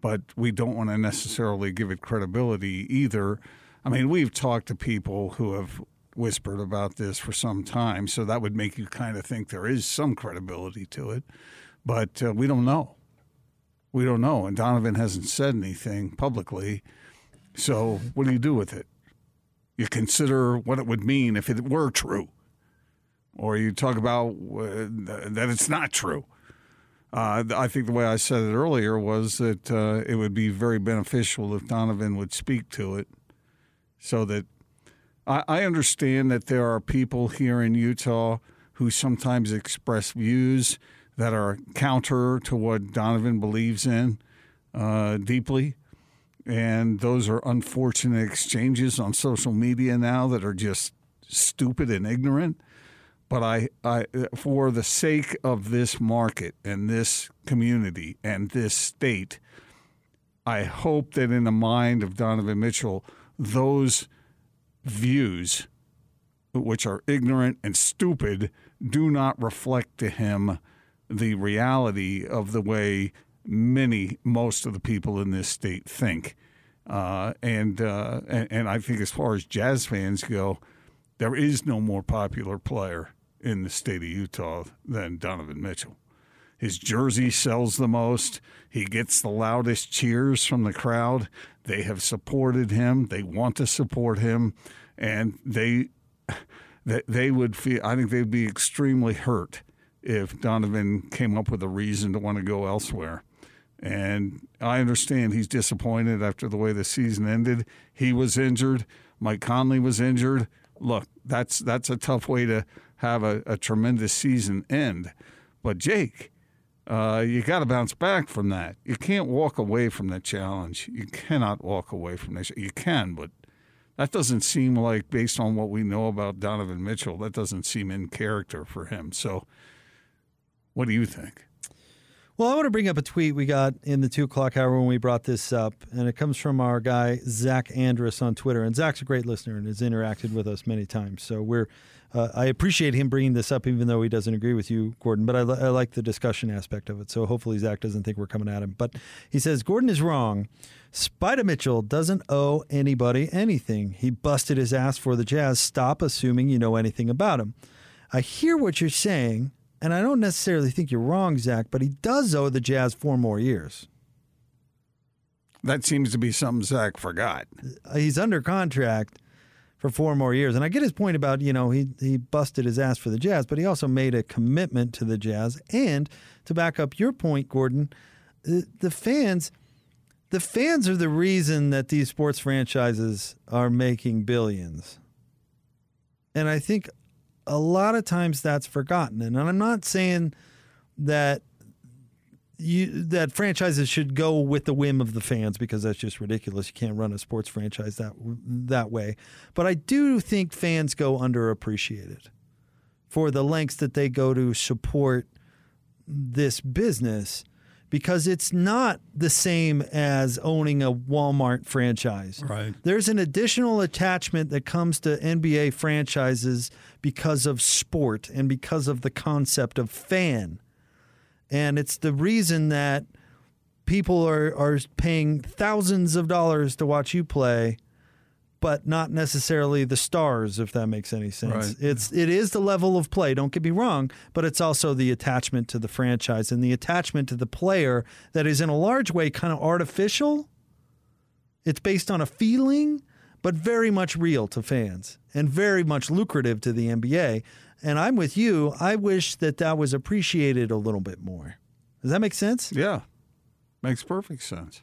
Speaker 2: but we don't want to necessarily give it credibility either. I mean, we've talked to people who have whispered about this for some time, so that would make you kind of think there is some credibility to it, but uh, we don't know. We don't know. And Donovan hasn't said anything publicly. So what do you do with it? You consider what it would mean if it were true, or you talk about uh, that it's not true. Uh, I think the way I said it earlier was that uh, it would be very beneficial if Donovan would speak to it, so that I, I understand that there are people here in Utah who sometimes express views that are counter to what Donovan believes in uh, deeply. And those are unfortunate exchanges on social media now that are just stupid and ignorant. But I, I, for the sake of this market and this community and this state, I hope that in the mind of Donovan Mitchell, those views, which are ignorant and stupid, do not reflect to him the reality of the way many, most of the people in this state think. Uh, and, uh, and and I think as far as jazz fans go, there is no more popular player in the state of Utah than Donovan Mitchell. His jersey sells the most. He gets the loudest cheers from the crowd. They have supported him. They want to support him, and they [laughs] they, they would feel. I think they'd be extremely hurt if Donovan came up with a reason to want to go elsewhere. And I understand he's disappointed after the way the season ended. He was injured. Mike Conley was injured. Look, that's that's a tough way to have a, a tremendous season end. But Jake, uh, you got to bounce back from that. You can't walk away from that challenge. You cannot walk away from this. You can, but that doesn't seem like, based on what we know about Donovan Mitchell, that doesn't seem in character for him. So, what do you think?
Speaker 1: Well, I want to bring up a tweet we got in the two o'clock hour when we brought this up, and it comes from our guy Zach Andrus on Twitter. And Zach's a great listener and has interacted with us many times. So we're, uh, I appreciate him bringing this up, even though he doesn't agree with you, Gordon. But I, li- I like the discussion aspect of it. So hopefully Zach doesn't think we're coming at him. But he says Gordon is wrong. Spider Mitchell doesn't owe anybody anything. He busted his ass for the Jazz. Stop assuming you know anything about him. I hear what you're saying, and I don't necessarily think you're wrong, Zach, but he does owe the Jazz four more years.
Speaker 2: That seems to be something Zach forgot.
Speaker 1: Uh, he's under contract for four more years. And I get his point about, you know, he, he busted his ass for the Jazz, but he also made a commitment to the Jazz. And to back up your point, Gordon, the, the fans the fans are the reason that these sports franchises are making billions. And I think a lot of times that's forgotten. And I'm not saying that you that franchises should go with the whim of the fans because that's just ridiculous. You can't run a sports franchise that that way. But I do think fans go underappreciated for the lengths that they go to support this business because it's not the same as owning a Walmart franchise.
Speaker 2: Right.
Speaker 1: There's an additional attachment that comes to NBA franchises because of sport and because of the concept of fan. And it's the reason that people are, are paying thousands of dollars to watch you play, but not necessarily the stars, if that makes any sense.
Speaker 2: Right.
Speaker 1: It's it is the level of play, don't get me wrong, but it's also the attachment to the franchise and the attachment to the player that is in a large way kind of artificial. It's based on a feeling, but very much real to fans and very much lucrative to the NBA. And I'm with you. I wish that that was appreciated a little bit more. Does that make sense?
Speaker 2: Yeah, makes perfect sense.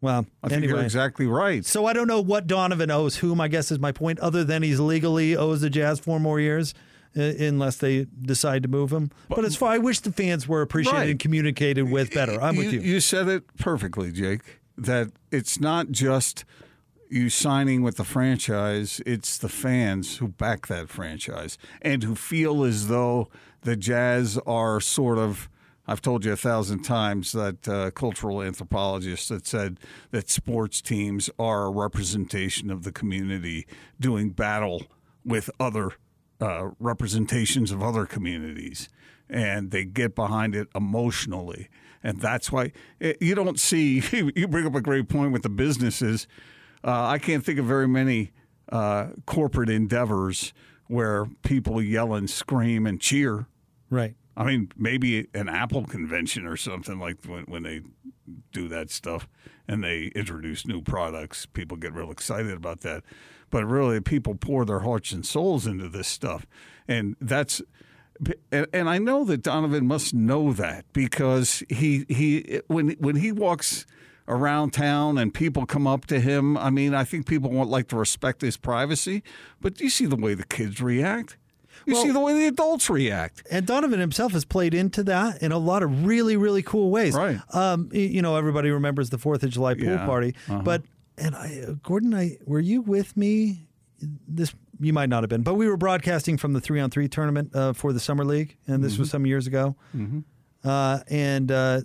Speaker 1: Well,
Speaker 2: I think
Speaker 1: anyway.
Speaker 2: you're exactly right.
Speaker 1: So I don't know what Donovan owes whom, I guess is my point, other than he's legally owes the Jazz four more years. uh, Unless they decide to move him, but, as far I wish the fans were appreciated
Speaker 2: Right.
Speaker 1: and communicated with better. I'm with you.
Speaker 2: You said it perfectly, Jake. That it's not just you signing with the franchise; it's the fans who back that franchise and who feel as though the Jazz are sort of. I've told you a thousand times that uh, cultural anthropologists that said that sports teams are a representation of the community doing battle with other uh, representations of other communities, and they get behind it emotionally, and that's why eh, you don't see. [laughs] You bring up a great point with the businesses. Uh, I can't think of very many uh, corporate endeavors where people yell and scream and cheer.
Speaker 1: right.
Speaker 2: I mean, maybe an Apple convention or something like when, when they do that stuff and they introduce new products, people get real excited about that. But really, people pour their hearts and souls into this stuff. And that's. And, and I know that Donovan must know that because he he when when he walks around town and people come up to him. I mean, I think people want like to respect his privacy, but do you see the way the kids react? You
Speaker 1: Well-
Speaker 2: see the way the adults react.
Speaker 1: And Donovan himself has played into that in a lot of really, really cool ways.
Speaker 2: Right.
Speaker 1: Um, you know, everybody remembers the Fourth of July pool
Speaker 2: Yeah.
Speaker 1: party,
Speaker 2: Uh-huh.
Speaker 1: but and I, Gordon, I were you with me? This you might not have been, but we were broadcasting from the three on three tournament uh, for the summer league, and this
Speaker 2: Mm-hmm.
Speaker 1: was some years ago. Uh, and uh,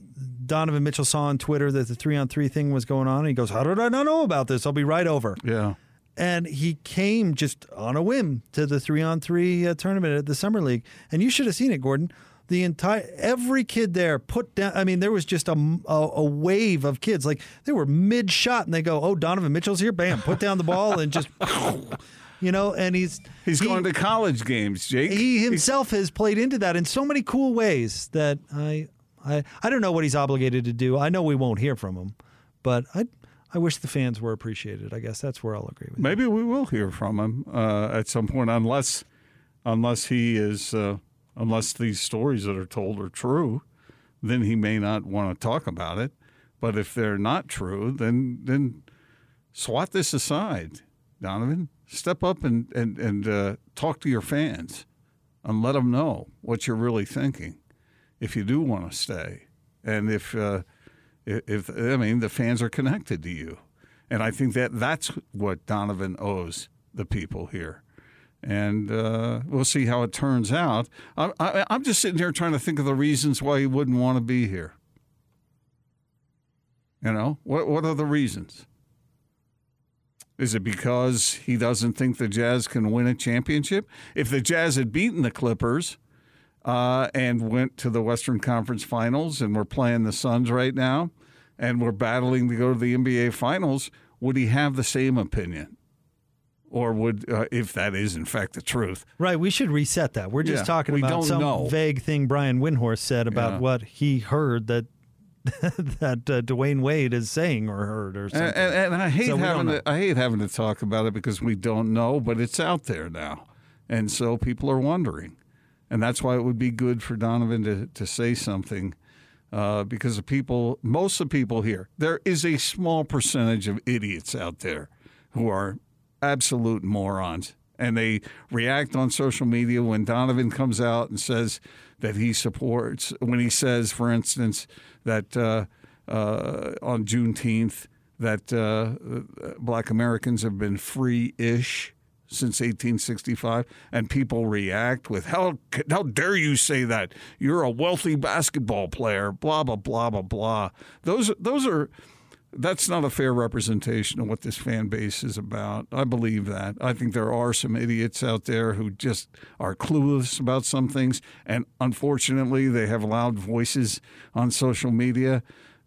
Speaker 1: Donovan Mitchell saw on Twitter that the three on three thing was going on. And he goes, "How did I not know about this? I'll be right over."
Speaker 2: Yeah.
Speaker 1: and he came just on a whim to the three on three uh, tournament at the summer league and you should have seen it gordon the entire every kid there put down i mean there was just a, a, a wave of kids like they were mid shot and they go oh donovan mitchell's here bam put down the ball and just [laughs] you know and he's
Speaker 2: He's
Speaker 1: he,
Speaker 2: going to college games, Jake.
Speaker 1: he himself has played into that in so many cool ways that i i i don't know what he's obligated to do i know we won't hear from him but i I wish the fans were appreciated. I guess that's where I'll agree with you.
Speaker 2: Maybe we will hear from him uh, at some point, unless unless he is uh, unless these stories that are told are true, then he may not want to talk about it. But if they're not true, then then swat this aside, Donovan. Step up and and and uh, talk to your fans, and let them know what you're really thinking. If you do want to stay, and if uh, if I mean the fans are connected to you, and I think that that's what Donovan owes the people here, and uh, we'll see how it turns out. I, I, I'm just sitting here trying to think of the reasons why he wouldn't want to be here. You know what? What are the reasons? Is it because he doesn't think the Jazz can win a championship? If the Jazz had beaten the Clippers uh, and went to the Western Conference Finals and we're playing the Suns right now and we're battling to go to the NBA Finals, would he have the same opinion? Or would, uh, if that is in fact the truth,
Speaker 1: Right, we should reset that. We're just
Speaker 2: Yeah,
Speaker 1: talking about some
Speaker 2: know.
Speaker 1: vague thing Brian Windhorst said about
Speaker 2: Yeah.
Speaker 1: what he heard that [laughs] that uh, Dwyane Wade is saying or heard or something.
Speaker 2: and, and, and I hate
Speaker 1: So
Speaker 2: having to, I hate having to talk about it because we don't know, but it's out there now, and so people are wondering, and that's why it would be good for Donovan to to say something. Uh, because the people, most of the people here, there is a small percentage of idiots out there who are absolute morons. And they react on social media when Donovan comes out and says that he supports, when he says, for instance, that uh, uh, on Juneteenth, that uh, black Americans have been free ish since 1865, and people react with, how, how dare you say that? You're a wealthy basketball player, blah, blah, blah, blah, blah. Those, those are. That's not a fair representation of what this fan base is about. I believe that. I think there are some idiots out there who just are clueless about some things, and unfortunately, they have loud voices on social media.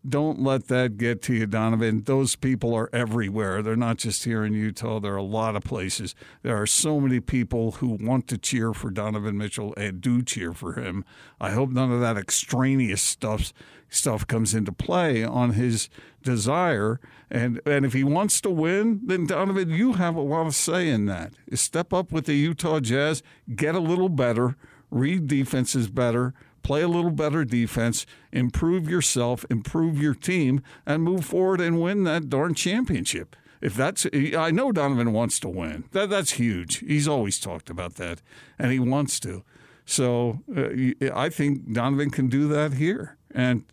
Speaker 2: Don't let that get to you, Donovan. Those people are everywhere. They're not just here in Utah. There are a lot of places. There are so many people who want to cheer for Donovan Mitchell and do cheer for him. I hope none of that extraneous stuff stuff comes into play on his desire. And and if he wants to win, then Donovan, you have a lot of say in that. Step up with the Utah Jazz, get a little better, read defenses better, play a little better defense, improve yourself, improve your team, and move forward and win that darn championship. If that's, I know Donovan wants to win. That that's huge. He's always talked about that, and he wants to. So uh, I think Donovan can do that here, and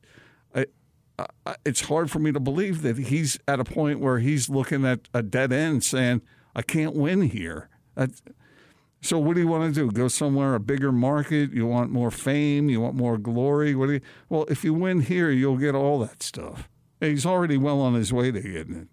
Speaker 2: I, I, it's hard for me to believe that he's at a point where he's looking at a dead end, saying, "I can't win here." That's, so what do you want to do? Go somewhere a bigger market? You want more fame? You want more glory? What do you? Well, if you win here, you'll get all that stuff. He's already well on his way to getting it.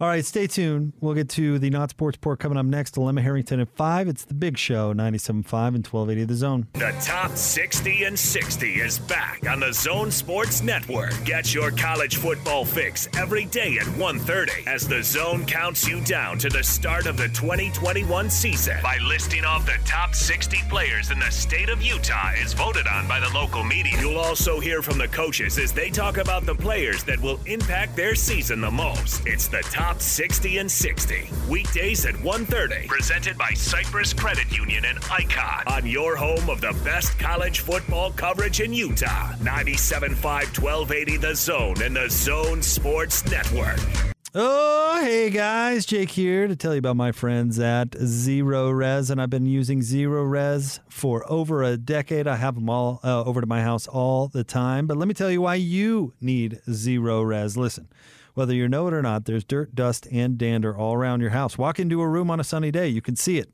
Speaker 1: All right, stay tuned. We'll get to the Not Sports Report coming up next. Alema Harrington at 5. It's the big show, 97.5 and 1280 The Zone.
Speaker 6: The top 60 and 60 is back on the Zone Sports Network. Get your college football fix every day at 1:30 as the Zone counts you down to the start of the 2021 season by listing off the top 60 players in the state of Utah as voted on by the local media. You'll also hear from the coaches as they talk about the players that will impact their season the most. It's the top 60 and 60. Weekdays at 1:30. Presented by Cyprus Credit Union and Icon on your home of the best college football coverage in Utah. 97.5 1280 The Zone and the Zone Sports Network.
Speaker 1: Oh, hey guys, Jake here to tell you about my friends at Zerorez, and I've been using Zerorez for over a decade. I have them all uh, over to my house all the time. But let me tell you why you need Zerorez. Listen, whether you know it or not, there's dirt, dust, and dander all around your house. Walk into a room on a sunny day, you can see it.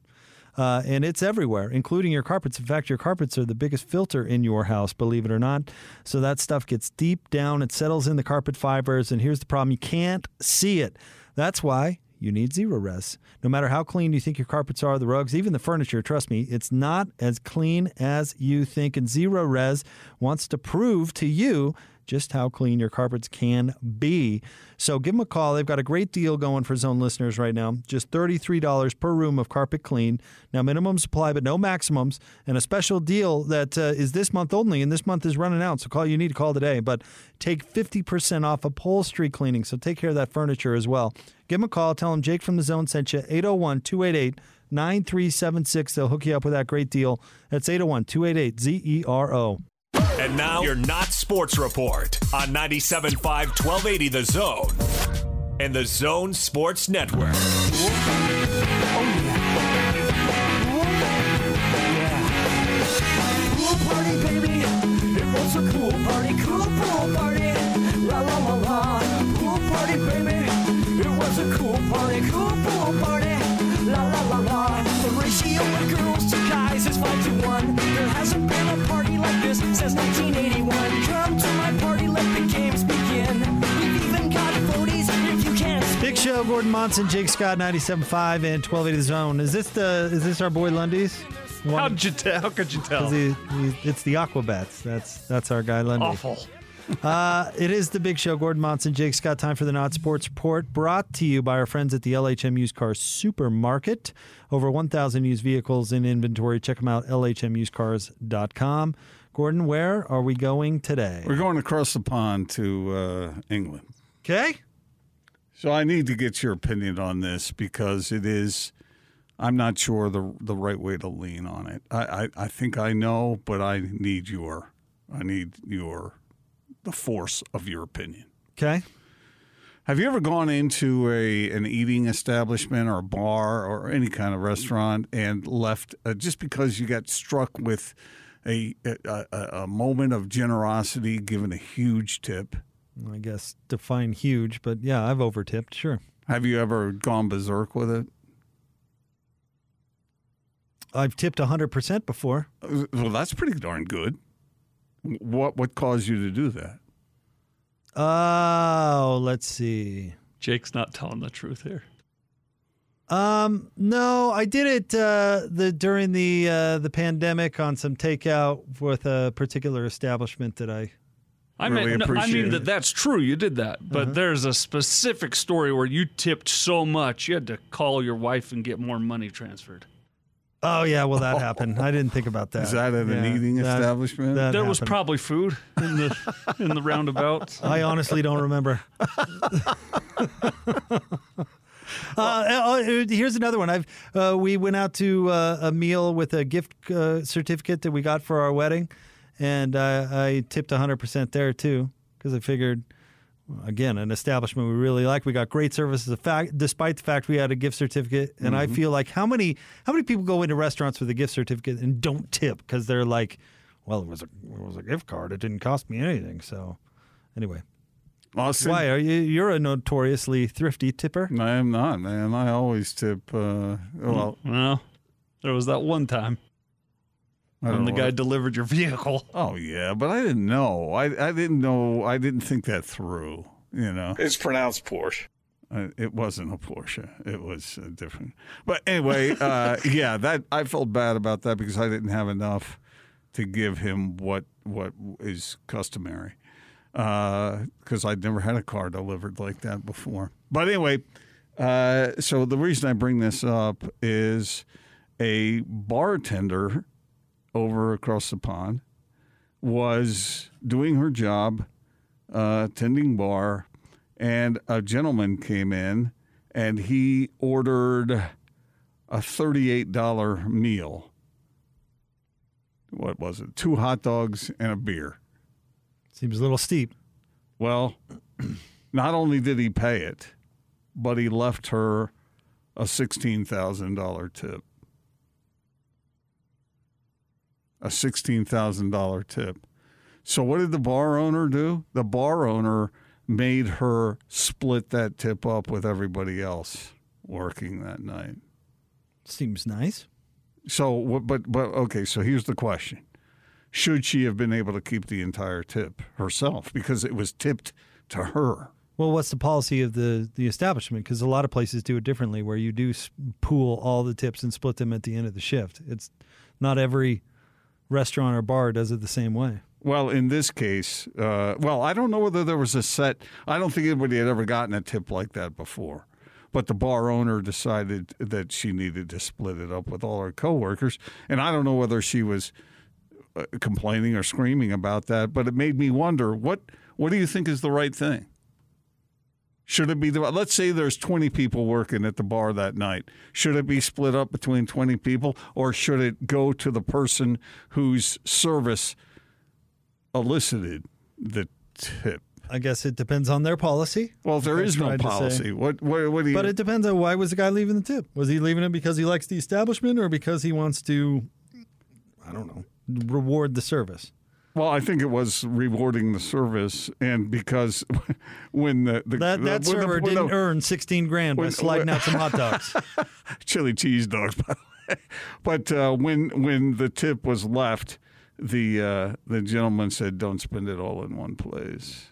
Speaker 1: Uh, and it's everywhere, including your carpets. In fact, your carpets are the biggest filter in your house, believe it or not. So that stuff gets deep down, it settles in the carpet fibers, and here's the problem you can't see it. That's why you need Zerorez. No matter how clean you think your carpets are, the rugs, even the furniture, trust me, it's not as clean as you think. And Zerorez wants to prove to you just how clean your carpets can be. So give them a call. They've got a great deal going for zone listeners right now. Just $33 per room of carpet clean. Now, minimum supply, but no maximums. And a special deal that uh, is this month only, and this month is running out. So call you need to call today. But take 50% off upholstery cleaning. So take care of that furniture as well. Give them a call. Tell them Jake from the Zone sent you 801 288 9376. They'll hook you up with that great deal. That's 801 288 ZERO.
Speaker 6: And now your Not Sports Report on 97.5 1280 The Zone and the Zone Sports Network.
Speaker 1: Show, Gordon Monson, Jake Scott, 97.5 and 1280 The Zone. Is this the is this our boy Lundy's? One-
Speaker 4: How did you tell? How could you tell?
Speaker 1: he, he, it's the Aquabats. That's that's our guy Lundy.
Speaker 4: Awful. [laughs]
Speaker 1: Uh, it is the big show. Gordon Monson, Jake Scott. Time for the Not Sports Report, brought to you by our friends at the LHM Used Car Supermarket. Over 1,000 used vehicles in inventory. Check them out, lhmusedcars.com. Gordon, where are we going today?
Speaker 2: We're going across the pond to uh, England.
Speaker 1: Okay.
Speaker 2: So I need to get your opinion on this because it is. I'm not sure the the right way to lean on it. I, I, I think I know, but I need your I need your the force of your opinion.
Speaker 1: Okay.
Speaker 2: Have you ever gone into a an eating establishment or a bar or any kind of restaurant and left uh, just because you got struck with a, a a a moment of generosity, given a huge tip?
Speaker 1: I guess define huge, but yeah, I've overtipped. Sure.
Speaker 2: Have you ever gone berserk with it?
Speaker 1: I've tipped 100% before.
Speaker 2: Well, that's pretty darn good. What what caused you to do that?
Speaker 1: Oh, let's see.
Speaker 4: Jake's not telling the truth here.
Speaker 1: Um, no, I did it uh, the during the uh, the pandemic on some takeout with a particular establishment that I.
Speaker 4: I
Speaker 2: Really
Speaker 4: mean, no, I mean
Speaker 2: it.
Speaker 4: that that's true. You did that, but there's a specific story where you tipped so much you had to call your wife and get more money transferred.
Speaker 1: Oh yeah, well that [laughs] happened. I didn't think about that.
Speaker 2: Is that at an eating
Speaker 1: that-
Speaker 2: establishment?
Speaker 1: that
Speaker 4: There was probably food in the [laughs] in the roundabout.
Speaker 1: I honestly don't remember. [laughs] Uh, oh, here's another one. I've uh, we went out to uh, a meal with a gift uh, certificate that we got for our wedding, and uh, I tipped 100 percent there too because I figured, again, an establishment we really like. We got great service, the fact, despite the fact we had a gift certificate. And I feel like how many how many people go into restaurants with a gift certificate and don't tip because they're like, well, it was a it was a gift card. It didn't cost me anything. So anyway.
Speaker 2: Austin?
Speaker 1: Why are you? You're a notoriously thrifty tipper.
Speaker 2: I am not, man. I always tip. Uh, well,
Speaker 4: Well, there was that one time
Speaker 2: I
Speaker 4: when
Speaker 2: don't
Speaker 4: the
Speaker 2: know
Speaker 4: guy
Speaker 2: what-
Speaker 4: delivered your vehicle. [laughs]
Speaker 2: Oh yeah, but I didn't know. I I didn't know. I didn't think that through. You know.
Speaker 7: It's pronounced Porsche.
Speaker 2: Uh, it wasn't a Porsche. It was uh, different. But anyway, [laughs] uh, yeah, that I felt bad about that because I didn't have enough to give him what what is customary. Because I'd never had a car delivered like that before. But anyway, uh, so the reason I bring this up is a bartender over across the pond was doing her job, uh, tending bar, and a gentleman came in and he ordered a $38 meal. What was it? Two hot dogs and a beer.
Speaker 1: Seems a little steep.
Speaker 2: Well, not only did he pay it, but he left her a $16,000 tip. A $16,000 tip. So, what did the bar owner do? The bar owner made her split that tip up with everybody else working that night.
Speaker 1: Seems nice.
Speaker 2: So, but but okay. So here's the question: Should she have been able to keep the entire tip herself because it was tipped to her?
Speaker 1: Well, what's the policy of the the establishment? Because a lot of places do it differently, where you do pool all the tips and split them at the end of the shift. It's not every restaurant or bar does it the same way.
Speaker 2: Well, in this case, uh, well, I don't know whether there was a set. I don't think anybody had ever gotten a tip like that before. But the bar owner decided that she needed to split it up with all her coworkers, and I don't know whether she was uh, complaining or screaming about that. But it made me wonder what what do you think is the right thing? Should it be the let's say there's 20 people working at the bar that night. Should it be split up between 20 people or should it go to the person whose service elicited the tip?
Speaker 1: I guess it depends on their policy.
Speaker 2: Well, there is no
Speaker 1: tried to say.
Speaker 2: policy. What what what do you
Speaker 1: But it depends on why was the guy leaving the tip? Was he leaving it because he likes the establishment or because he wants to, I don't know, reward the service?
Speaker 2: Well, I think it was rewarding the service and because [laughs] when the, the
Speaker 1: That that
Speaker 2: the, when the-
Speaker 1: server didn't
Speaker 2: the-
Speaker 1: earn 16 grand by sliding
Speaker 2: when-
Speaker 1: out some hot dogs. [laughs]
Speaker 2: chili cheese dogs, by the way. But uh, when when the tip was left, the uh, the gentleman said, "Don't spend it all in one place."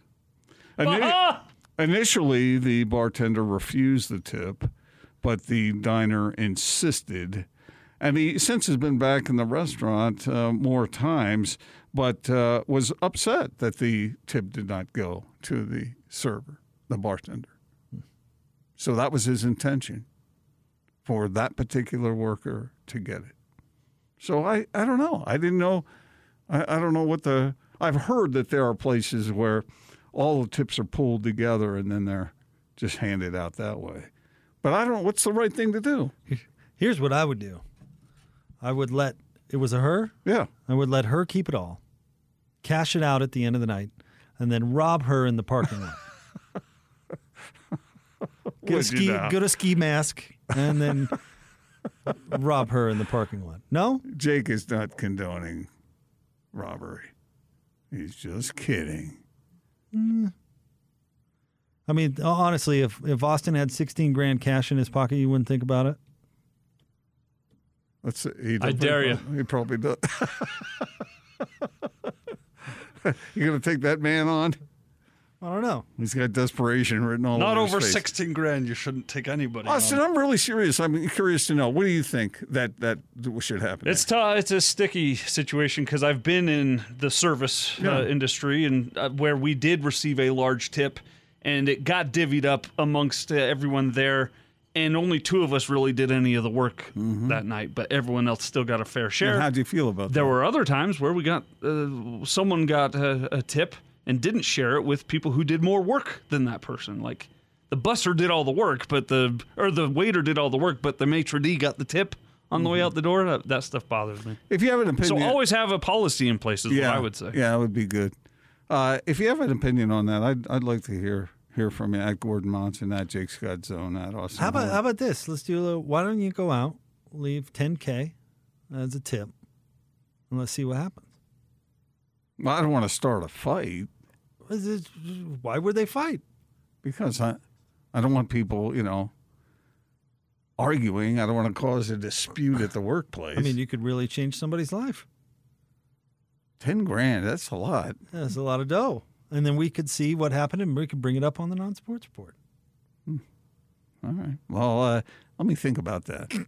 Speaker 2: Ini- [laughs] initially, the bartender refused the tip, but the diner insisted. And he since has been back in the restaurant uh, more times, but uh, was upset that the tip did not go to the server, the bartender. So that was his intention for that particular worker to get it. So I, I don't know. I didn't know. I, I don't know what the. I've heard that there are places where all the tips are pulled together and then they're just handed out that way. But I don't. know. What's the right thing to do?
Speaker 1: Here's what I would do. I would let it was a her.
Speaker 2: Yeah.
Speaker 1: I would let her keep it all, cash it out at the end of the night, and then rob her in the parking lot. [laughs] Get a ski, get a ski mask, and then rob her in the parking lot. No,
Speaker 2: Jake is not condoning robbery. He's just kidding. Mm.
Speaker 1: I mean honestly, if if Austin had 16 grand cash in his pocket, you wouldn't think about it.
Speaker 2: Let's. see. He
Speaker 4: I dare you.
Speaker 2: He probably does. [laughs] [laughs] you gonna take that man on?
Speaker 1: I don't know.
Speaker 2: He's got desperation written all
Speaker 4: Not
Speaker 2: over his
Speaker 4: over 16 grand. You shouldn't take anybody. on.
Speaker 2: Austin, I'm really serious. I'm curious to know. What do you think that that should happen?
Speaker 4: It's tough. It's a sticky situation because I've been in the service
Speaker 2: Yeah.
Speaker 4: uh, industry and uh, where we did receive a large tip, and it got divvied up amongst uh, everyone there, and only two of us really did any of the work that night, but everyone else still got a fair share.
Speaker 2: Mm-hmm. And how'd you feel about
Speaker 4: There
Speaker 2: that?
Speaker 4: There were other times where we got uh, someone got a, a tip and didn't share it with people who did more work than that person. Like the busser did all the work, but the or the waiter did all the work, but the maitre d got the tip on the way out the door. That, that stuff bothers me.
Speaker 2: If you have an opinion, So
Speaker 4: always have a policy in place is
Speaker 2: yeah,
Speaker 4: what I would say.
Speaker 2: Yeah, that would be good. Uh, if you have an opinion on that, I'd I'd like to hear hear from you at Gordon Monson, at Jake Scott Zone, at Austin.
Speaker 1: How about
Speaker 2: Horn.
Speaker 1: how about this? Let's do a little. Why don't you go out, leave 10k as a tip, and let's see what happens.
Speaker 2: Well, I don't want to start a fight
Speaker 1: Why would they fight?
Speaker 2: because I I don't want people, you know, arguing. I don't want to cause a dispute at the workplace.
Speaker 1: I mean, you could really change somebody's life.
Speaker 2: ten grand. That's a lot.
Speaker 1: That's a lot of dough. And then we could see what happened and we could bring it up on the non sports report.
Speaker 2: All right. Well, uh, let me think about that. [coughs]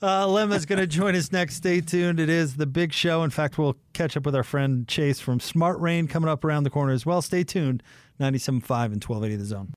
Speaker 1: Uh, Lemma's going [laughs] to join us next. Stay tuned. It is the big show. In fact, we'll catch up with our friend Chase from Smart Rain coming up around the corner as well. Stay tuned. 97.5 and 1280 The Zone.